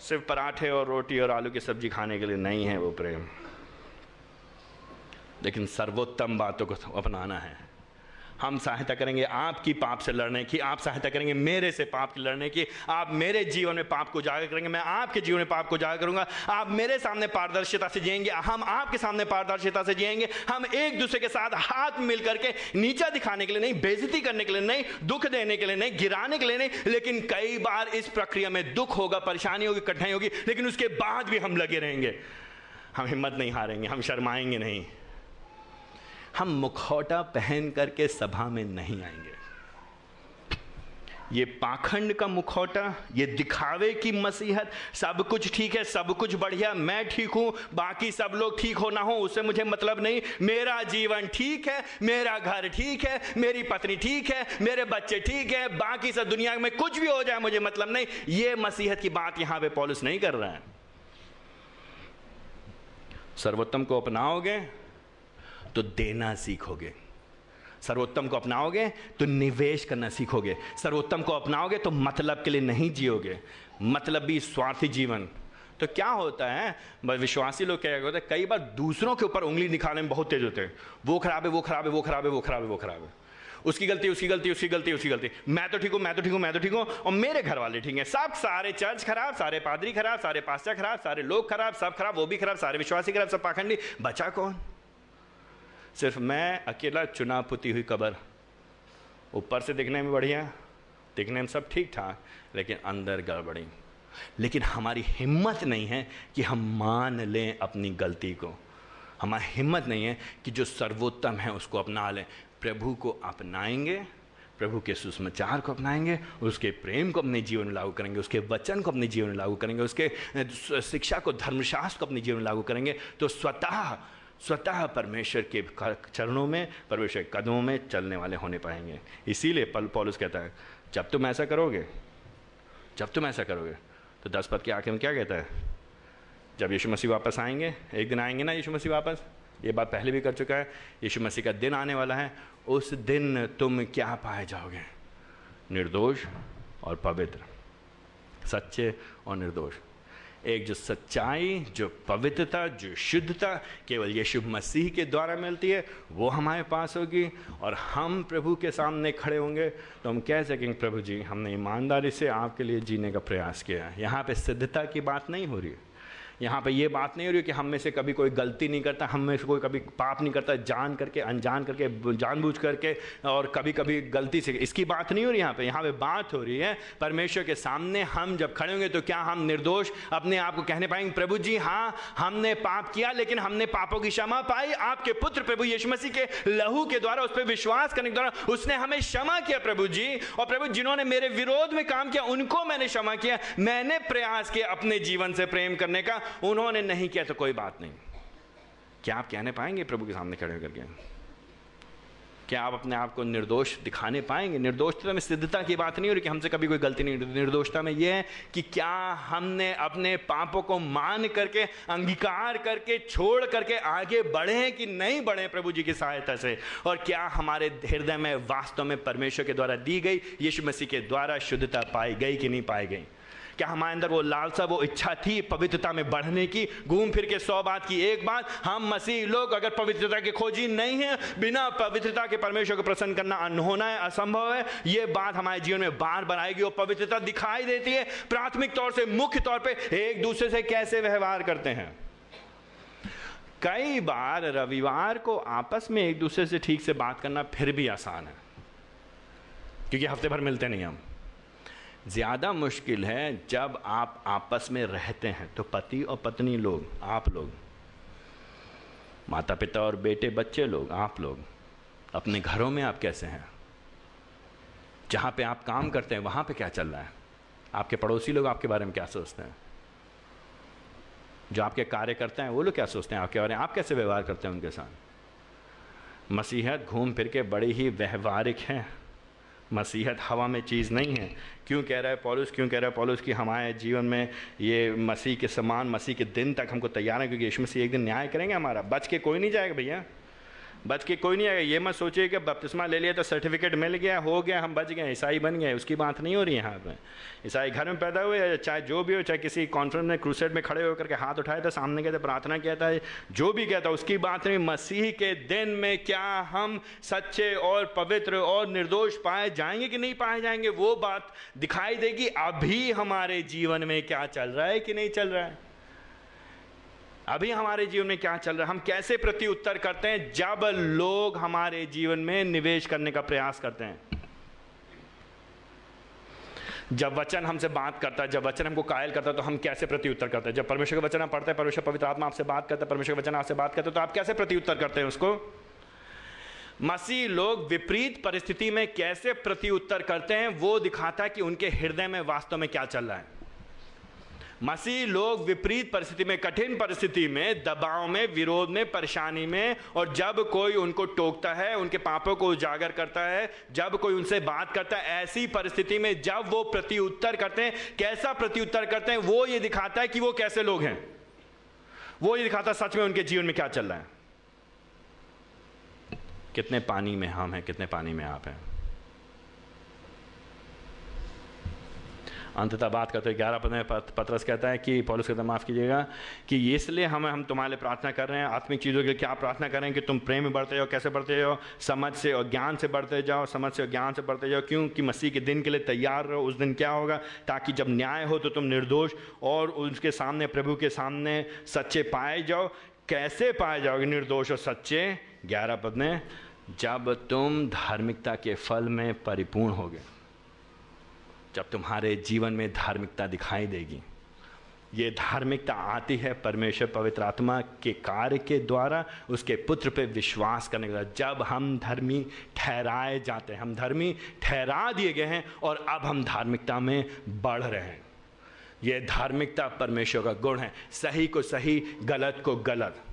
सिर्फ़ पराठे और रोटी और आलू की सब्ज़ी खाने के लिए नहीं है वो प्रेम। लेकिन सर्वोत्तम बातों को अपनाना है। हम सहायता करेंगे आपकी पाप से लड़ने की, आप सहायता करेंगे मेरे से पाप की लड़ने की, आप मेरे जीवन में पाप को उजागर करेंगे, मैं आपके जीवन में पाप को उजागर करूँगा। आप मेरे सामने पारदर्शिता से जिएँगे, हम आपके सामने पारदर्शिता से जिएँगे, हम एक दूसरे के साथ हाथ मिल करके नीचा दिखाने के लिए नहीं बेजती करने के लिए नहीं, दुख देने के लिए नहीं, गिराने के लिए नहीं, लेकिन कई बार इस प्रक्रिया में दुख होगा, परेशानी होगी, कठिनाई होगी, लेकिन उसके बाद भी हम लगे रहेंगे। हम हिम्मत नहीं हारेंगे, हम शर्माएँगे नहीं। हम मुखौटा पहन करके सभा में नहीं आएँगे। ये पाखंड का मुखौटा, ये दिखावे की मसीहत, सब कुछ ठीक है, सब कुछ बढ़िया, मैं ठीक हूँ, बाकी सब लोग ठीक हो ना हो, उससे मुझे मतलब नहीं। मेरा जीवन ठीक है, मेरा घर ठीक है, मेरी पत्नी ठीक है, मेरे बच्चे ठीक है, बाकी सब दुनिया में कुछ भी हो जाए, मुझे मतलब नहीं। ये मसीहत की बात यहाँ पे पॉलिस नहीं कर रहा है। सर्वोत्तम को अपनाओगे तो देना सीखोगे। सर्वोत्तम को अपनाओगे तो निवेश करना सीखोगे। सर्वोत्तम को अपनाओगे तो मतलब के लिए नहीं जियोगे। मतलब भी स्वार्थी जीवन। तो क्या होता है विश्वासी लोग क्या होते हैं, कई बार दूसरों के ऊपर उंगली निकालने में बहुत तेज होते हैं। वो खराब है, वो खराब है, वो खराब है, वो खराब है, वो खराब है। उसकी गलती उसकी गलती उसकी गलती उसकी गलती। मैं तो ठीक हूँ, मैं तो ठीक हूँ, मैं तो ठीक हूँ, और मेरे घर वाले ठीक हैं। सब सारे चर्च खराब, सारे पादरी खराब, सारे पास्टर खराब, सारे लोग खराब, सब खराब, वो भी खराब, सारे विश्वासी खराब, सब पाखंडी। बचा कौन? सिर्फ़ मैं अकेला चुनाव पुती हुई कबर। ऊपर से दिखने में बढ़िया, दिखने में सब ठीक ठाक, लेकिन अंदर गड़बड़ी। लेकिन हमारी हिम्मत नहीं है कि हम मान लें अपनी गलती को। हमारी हिम्मत नहीं है कि जो सर्वोत्तम है उसको अपना लें। प्रभु को अपनाएँगे, प्रभु के सुसमाचार को अपनाएँगे, उसके प्रेम को अपने जीवन में लागू करेंगे, उसके वचन को अपने जीवन में लागू करेंगे, उसके शिक्षा को, धर्मशास्त्र को अपने जीवन में लागू करेंगे तो स्वतः स्वतः परमेश्वर के चरणों में, परमेश्वर के कदमों में चलने वाले होने पाएँगे। इसीलिए पल, पॉलुस कहता है, जब तुम ऐसा करोगे, जब तुम ऐसा करोगे तो दस पद के आखिर में क्या कहता है? जब यीशु मसीह वापस आएँगे, एक दिन आएँगे ना यीशु मसीह वापस? ये बात पहले भी कर चुका है, यीशु मसीह का दिन आने वाला है, उस दिन तुम क्या पाए जाओगे? निर्दोष और पवित्र। सच्चे और निर्दोष। एक जो सच्चाई, जो पवित्रता, जो शुद्धता केवल यीशु मसीह के द्वारा मिलती है, वो हमारे पास होगी और हम प्रभु के सामने खड़े होंगे। तो हम कह सकेंगे प्रभु जी, हमने ईमानदारी से आपके लिए जीने का प्रयास किया है। यहाँ पे सिद्धता की बात नहीं हो रही है। यहाँ पे ये बात नहीं हो रही कि हम में से कभी कोई गलती नहीं करता, हम में से कोई कभी पाप नहीं करता, जान करके, अनजान करके, जानबूझ करके और कभी कभी गलती से। इसकी बात नहीं हो रही यहाँ पे। यहाँ पे बात हो रही है, परमेश्वर के सामने हम जब खड़े होंगे तो क्या हम निर्दोष अपने आप को कहने पाएँगे, प्रभु जी हाँ हमने पाप किया, लेकिन हमने पापों की क्षमा पाई। आपके पुत्र प्रभु यीशु मसीह के लहू के द्वारा, उस पर विश्वास करने के द्वारा, उसने हमें क्षमा किया प्रभु जी। और प्रभु, जिन्होंने मेरे विरोध में काम किया, उनको मैंने क्षमा किया। मैंने प्रयास किया अपने जीवन से प्रेम करने का। उन्होंने नहीं किया तो कोई बात नहीं। क्या आप कहने पाएँगे प्रभु के सामने खड़े होकर के? क्या आप अपने आप को निर्दोष दिखाने पाएँगे? निर्दोषता में सिद्धता की बात नहीं हो रही कि हमसे कभी कोई गलती नहीं निर्दोषता में यह है कि क्या हमने अपने पापों को मान करके, अंगीकार करके, छोड़ करके आगे बढ़े कि नहीं बढ़े प्रभु जी की सहायता से? और क्या हमारे हृदय में वास्तव में परमेश्वर के द्वारा दी गई, यीशु मसीह के द्वारा शुद्धता पाई गई कि नहीं पाई गई? क्या हमारे अंदर वो लालसा, वो इच्छा थी पवित्रता में बढ़ने की? घूम फिर के सौ बात की। एक बात, हम मसीह लोग अगर पवित्रता के खोजी नहीं है, बिना पवित्रता के परमेश्वर को प्रसन्न करना अनहोना है, असंभव है। ये बात हमारे जीवन में बार बार आएगी और पवित्रता दिखाई देती है। प्राथमिक तौर से, मुख्य तौर पर एक दूसरे से कैसे व्यवहार करते हैं? कई बार रविवार को आपस में एक दूसरे से ठीक से बात करना फिर भी आसान है। क्योंकि हफ़्ते भर मिलते नहीं हम। ज़्यादा मुश्किल है जब आप आपस में रहते हैं। तो पति और पत्नी लोग, आप लोग माता पिता और बेटे, बच्चे लोग, आप लोग, अपने घरों में आप कैसे हैं? जहाँ पे आप काम करते हैं, वहाँ पे क्या चल रहा है? आपके पड़ोसी लोग आपके बारे में क्या सोचते हैं? जो आपके कार्य करते हैं, वो लोग क्या सोचते हैं आपके बारे में? आप कैसे व्यवहार करते हैं उनके साथ? मसीहत घूम फिर के बड़ी ही व्यवहारिक है। मसीहत हवा में चीज़ नहीं है। क्यों कह रहा है पॉलिस? क्यों कह रहा है पॉलिस कि हमारे जीवन में ये मसीह के समान, मसीह के दिन तक हमको तैयार है? क्योंकि यीशु मसीह एक दिन न्याय करेंगे हमारा। बच के कोई नहीं जाएगा भैया। बच के कोई नहीं आएगा। ये मत सोचिए कि बपतिस्मा ले लिया तो सर्टिफिकेट मिल गया, हो गया, हम बच गए, ईसाई बन गए, उसकी बात नहीं हो रही यहाँ पे। ईसाई घर में पैदा हुए, चाहे जो भी हो, चाहे किसी कॉन्फ्रेंस में क्रूसेट में खड़े होकर के हाथ उठाए थे, सामने थे, प्रार्थना किया था, जो भी कहता उसकी बात नहीं। मसीह के दिन में क्या हम सच्चे और पवित्र और निर्दोष पाए जाएँगे कि नहीं पाए जाएँगे, वो बात दिखाई देगी। अभी हमारे जीवन में क्या चल रहा है कि नहीं चल रहा है? अभी हमारे जीवन में क्या चल रहा है? हम कैसे प्रति उत्तर करते हैं? जब लोग हमारे जीवन में निवेश करने का प्रयास करते हैं। जब वचन हमसे बात करता है, जब वचन हमको कायल करता है तो हम कैसे प्रति उत्तर करते हैं? जब परमेश्वर का वचन आप पढ़ते हैं, परमेश्वर पवित्र आत्मा आपसे बात करता है, परमेश्वर का वचन आपसे बात करते हैं तो आप कैसे प्रति उत्तर करते हैं उसको? मसीह लोग विपरीत परिस्थिति में कैसे प्रति उत्तर करते हैं, वो दिखाता है कि उनके हृदय में वास्तव में क्या चल रहा है। मसीह लोग विपरीत परिस्थिति में, कठिन परिस्थिति में, दबाव में, विरोध में, परेशानी में, और जब कोई उनको टोकता है, उनके पापों को उजागर करता है, जब कोई उनसे बात करता है, ऐसी परिस्थिति में जब वो प्रति करते हैं, कैसा प्रति करते हैं, वो ये दिखाता है कि वो कैसे लोग हैं। वो ये दिखाता है सच में उनके जीवन में क्या चल रहा है। कितने पानी में हम हैं, कितने पानी में आप हैं। अंततः बात करते ग्यारह पद में पत्रस कहता है कि पॉलिस कहता माफ़ कीजिएगा, कि इसलिए हम हम तुम्हारे लिए प्रार्थना कर रहे हैं, आत्मिक चीज़ों के लिए क्या प्रार्थना करें कि तुम प्रेम में बढ़ते जाओ कैसे बढ़ते जाओ समझ से और ज्ञान से बढ़ते जाओ, समझ से और ज्ञान से बढ़ते जाओ, क्योंकि मसीह के दिन के लिए तैयार रहो, उस दिन क्या होगा, ताकि जब न्याय हो तो तुम निर्दोष और उसके सामने, प्रभु के सामने सच्चे पाए जाओ। कैसे पाए जाओगे निर्दोष और सच्चे? ग्यारह पद में जब तुम धार्मिकता के फल में परिपूर्ण होगे। जब तुम्हारे जीवन में धार्मिकता दिखाई देगी। ये धार्मिकता आती है परमेश्वर पवित्र आत्मा के कार्य के द्वारा, उसके पुत्र पे विश्वास करने के द्वारा। जब हम धर्मी ठहराए जाते हैं, हम धर्मी ठहरा दिए गए हैं और अब हम धार्मिकता में बढ़ रहे हैं। ये धार्मिकता परमेश्वर का गुण है। सही को सही, गलत को गलत।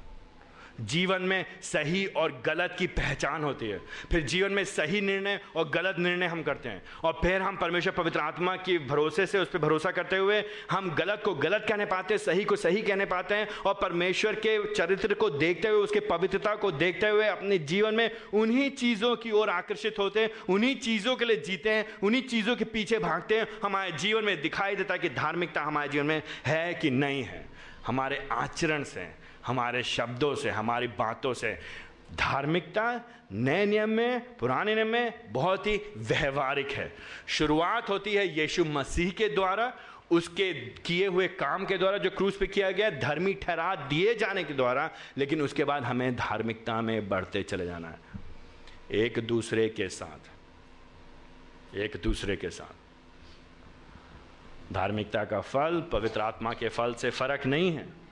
जीवन में सही और गलत की पहचान होती है। फिर जीवन में सही निर्णय और गलत निर्णय हम करते हैं। और फिर हम परमेश्वर पवित्र आत्मा की भरोसे से, उस पर भरोसा करते हुए हम गलत को गलत कहने पाते हैं, सही को सही कहने पाते हैं और परमेश्वर के चरित्र को देखते हुए, उसके पवित्रता को देखते हुए अपने जीवन में उन्हीं चीज़ों की ओर आकर्षित होते हैं, उन्हीं चीज़ों के लिए जीते हैं, उन्हीं चीज़ों के पीछे भागते हैं। हमारे जीवन में दिखाई देता है कि धार्मिकता हमारे जीवन में है कि नहीं है। हमारे आचरण से हमारे शब्दों से, हमारी बातों से। धार्मिकता नए नियम में, पुराने नियम में बहुत ही व्यवहारिक है। शुरुआत होती है यीशु मसीह के द्वारा, उसके किए हुए काम के द्वारा, जो क्रूस पे किया गया, धर्मी ठहरा दिए जाने के द्वारा, लेकिन उसके बाद हमें धार्मिकता में बढ़ते चले जाना है। एक दूसरे के साथ। एक दूसरे के साथ। धार्मिकता का फल, पवित्र आत्मा के फल से फ़र्क नहीं है।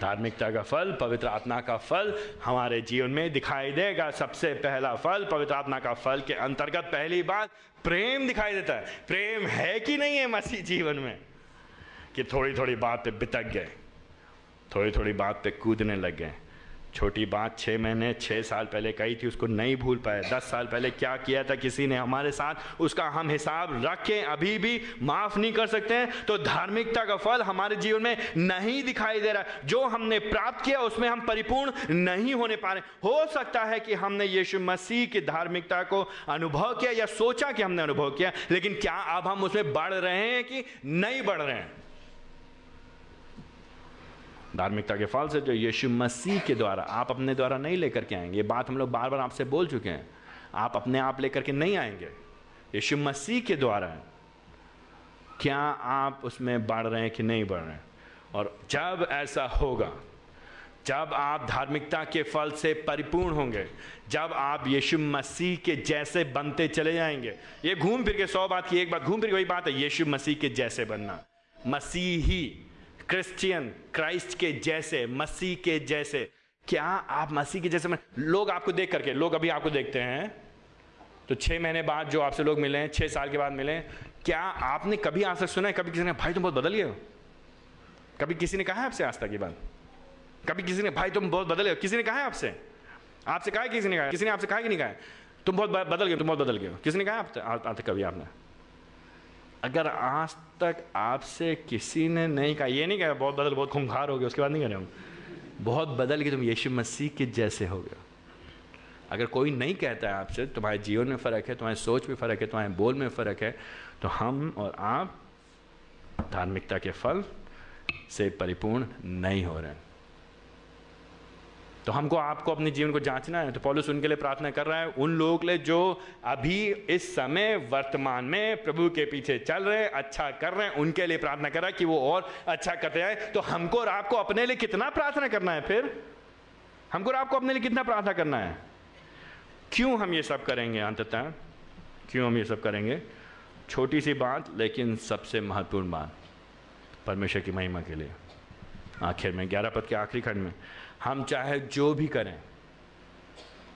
धार्मिकता का फल, पवित्र आत्मा का फल हमारे जीवन में दिखाई देगा। सबसे पहला फल पवित्र आत्मा का फल के अंतर्गत पहली बात, प्रेम दिखाई देता है। प्रेम है कि नहीं है मसीह जीवन में? कि थोड़ी थोड़ी बात पे बितक गए थोड़ी थोड़ी बात पे कूदने लग गए। छोटी बात छः महीने छः साल पहले कही थी, उसको नहीं भूल पाए दस साल पहले क्या किया था किसी ने हमारे साथ, उसका हम हिसाब रखें, अभी भी माफ़ नहीं कर सकते हैं। तो धार्मिकता का फल हमारे जीवन में नहीं दिखाई दे रहा। जो हमने प्राप्त किया, उसमें हम परिपूर्ण नहीं होने पा रहे हो सकता है कि हमने यीशु मसीह की धार्मिकता को अनुभव किया या सोचा कि हमने अनुभव किया, लेकिन क्या अब हम उसमें बढ़ रहे हैं कि नहीं बढ़ रहे हैं? धार्मिकता के फल से जो यीशु मसीह के द्वारा, आप अपने द्वारा नहीं लेकर के आएँगे। ये बात हम लोग बार बार आपसे बोल चुके हैं। आप अपने आप लेकर के नहीं आएँगे। यीशु मसीह के द्वारा है। क्या आप उसमें बढ़ रहे हैं कि नहीं बढ़ रहे हैं? और जब ऐसा होगा, जब आप धार्मिकता के फल से परिपूर्ण होंगे, जब आप यीशु मसीह के जैसे बनते चले जाएँगे, ये घूम फिर के सौ बात की एक बात, घूम फिर वही बात है, यीशु मसीह के जैसे बनना। मसीही क्रिश्चियन क्राइस्ट के जैसे, मसीह के जैसे। क्या आप मसीह के जैसे? लोग आपको देख करके, लोग अभी आपको देखते हैं। तो छह महीने बाद जो आपसे लोग मिले हैं, छह साल के बाद मिले क्या आपने कभी आज तक सुना है? कभी किसी ने, भाई, तुम बहुत बदल गए हो। कभी किसी ने कहा है आपसे तक की बात? कभी किसी ने, भाई, तुम बहुत बदल गए किसी ने कहा है आपसे? आपसे कहा किसी ने कहा किसी ने आपसे कहा कि नहीं कहा तुम बहुत बदल गए तुम बहुत बदल गए किसी ने कहा तक कभी आपने? अगर आज तक आपसे किसी ने नहीं कहा, ये नहीं कहा, बहुत बदल, बहुत खूंखार हो गया उसके बाद नहीं कह रहे हम। बहुत बदल के तुम यीशु मसीह के जैसे हो गए अगर कोई नहीं कहता है आपसे, तुम्हारे जीवन में फ़र्क है, तुम्हारी सोच में फ़र्क है, तुम्हारे बोल में फ़र्क है तो हम और आप धार्मिकता के फल से परिपूर्ण नहीं हो रहे हैं। तो हमको आपको अपने जीवन को जांचना है। तो पॉलिस उनके लिए प्रार्थना कर रहा है, उन लोगों के लिए जो अभी इस समय वर्तमान में प्रभु के पीछे चल रहे हैं अच्छा कर रहे हैं, उनके लिए प्रार्थना कर रहा है कि वो और अच्छा करते हैं तो हमको और आपको अपने लिए कितना प्रार्थना करना है फिर? हमको और आपको अपने लिए कितना प्रार्थना करना है? क्यों हम ये सब करेंगे अंततः? क्यों हम ये सब करेंगे? छोटी सी बात, लेकिन सबसे महत्वपूर्ण बात, परमेश्वर की महिमा के लिए। आखिर में, ग्यारह पद के आखिरी खंड में हम चाहे जो भी करें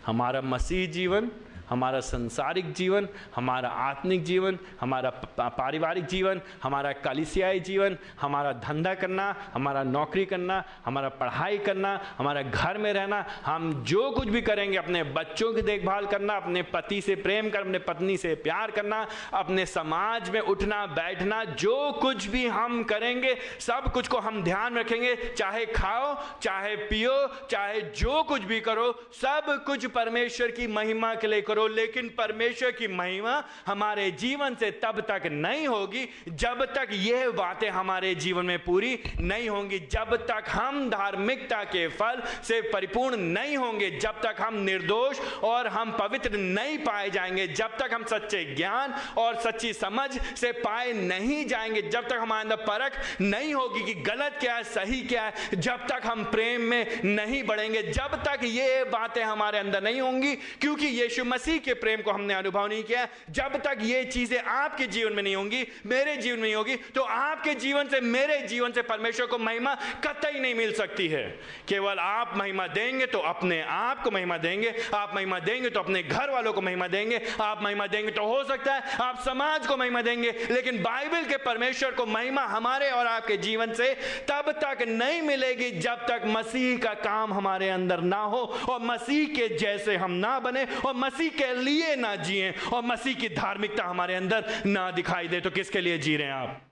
हमारा मसीह जीवन हमारा संसारिक जीवन, हमारा आत्मिक जीवन, हमारा पारिवारिक जीवन, हमारा कलिसियाई जीवन, हमारा धंधा करना, हमारा नौकरी करना, हमारा पढ़ाई करना, हमारा घर में रहना, हम जो कुछ भी करेंगे, अपने बच्चों की देखभाल करना, अपने पति से प्रेम कर अपने पत्नी से प्यार करना, अपने समाज में उठना, बैठना, जो कुछ भी हम करेंगे, सब कुछ को हम ध्यान रखेंगे, चाहे खाओ, चाहे पियो, चाहे जो कुछ भी करो, सब कुछ परमेश्वर की महिमा के लिए करो। करो, लेकिन परमेश्वर की महिमा हमारे जीवन से तब तक नहीं होगी जब तक यह बातें हमारे जीवन में पूरी नहीं होंगी। जब तक हम धार्मिकता के फल से परिपूर्ण नहीं होंगे, जब तक हम निर्दोष और हम पवित्र नहीं पाए जाएँगे, जब तक हम सच्चे ज्ञान और सच्ची समझ से पाए नहीं जाएँगे, जब तक हमारे अंदर परख नहीं होगी कि गलत क्या है, सही क्या है, जब तक हम प्रेम में नहीं बढ़ेंगे, जब तक ये बातें हमारे अंदर नहीं होंगी, क्योंकि यीशु मसीह मसीह के प्रेम को हमने अनुभव नहीं किया। जब तक ये चीज़ें आपके जीवन में नहीं होंगी, मेरे जीवन में नहीं होगी तो आपके जीवन से, मेरे जीवन से परमेश्वर को महिमा कतई नहीं मिल सकती है। केवल आप महिमा देंगे तो अपने आप को महिमा देंगे, आप महिमा देंगे तो अपने घर वालों को महिमा देंगे, आप महिमा देंगे तो हो सकता है आप समाज को महिमा देंगे, लेकिन बाइबल के परमेश्वर को महिमा हमारे और आपके जीवन से तब तक नहीं मिलेगी जब तक मसीह का काम हमारे अंदर ना हो और मसीह के जैसे हम ना बने और मसीह के लिए ना जिए और मसीह की धार्मिकता हमारे अंदर ना दिखाई दे तो किसके लिए जी रहे हैं आप?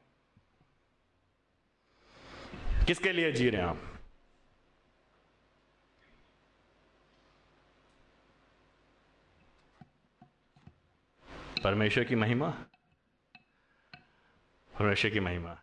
किसके लिए जी रहे हैं आप? परमेश्वर की महिमा? परमेश्वर की महिमा।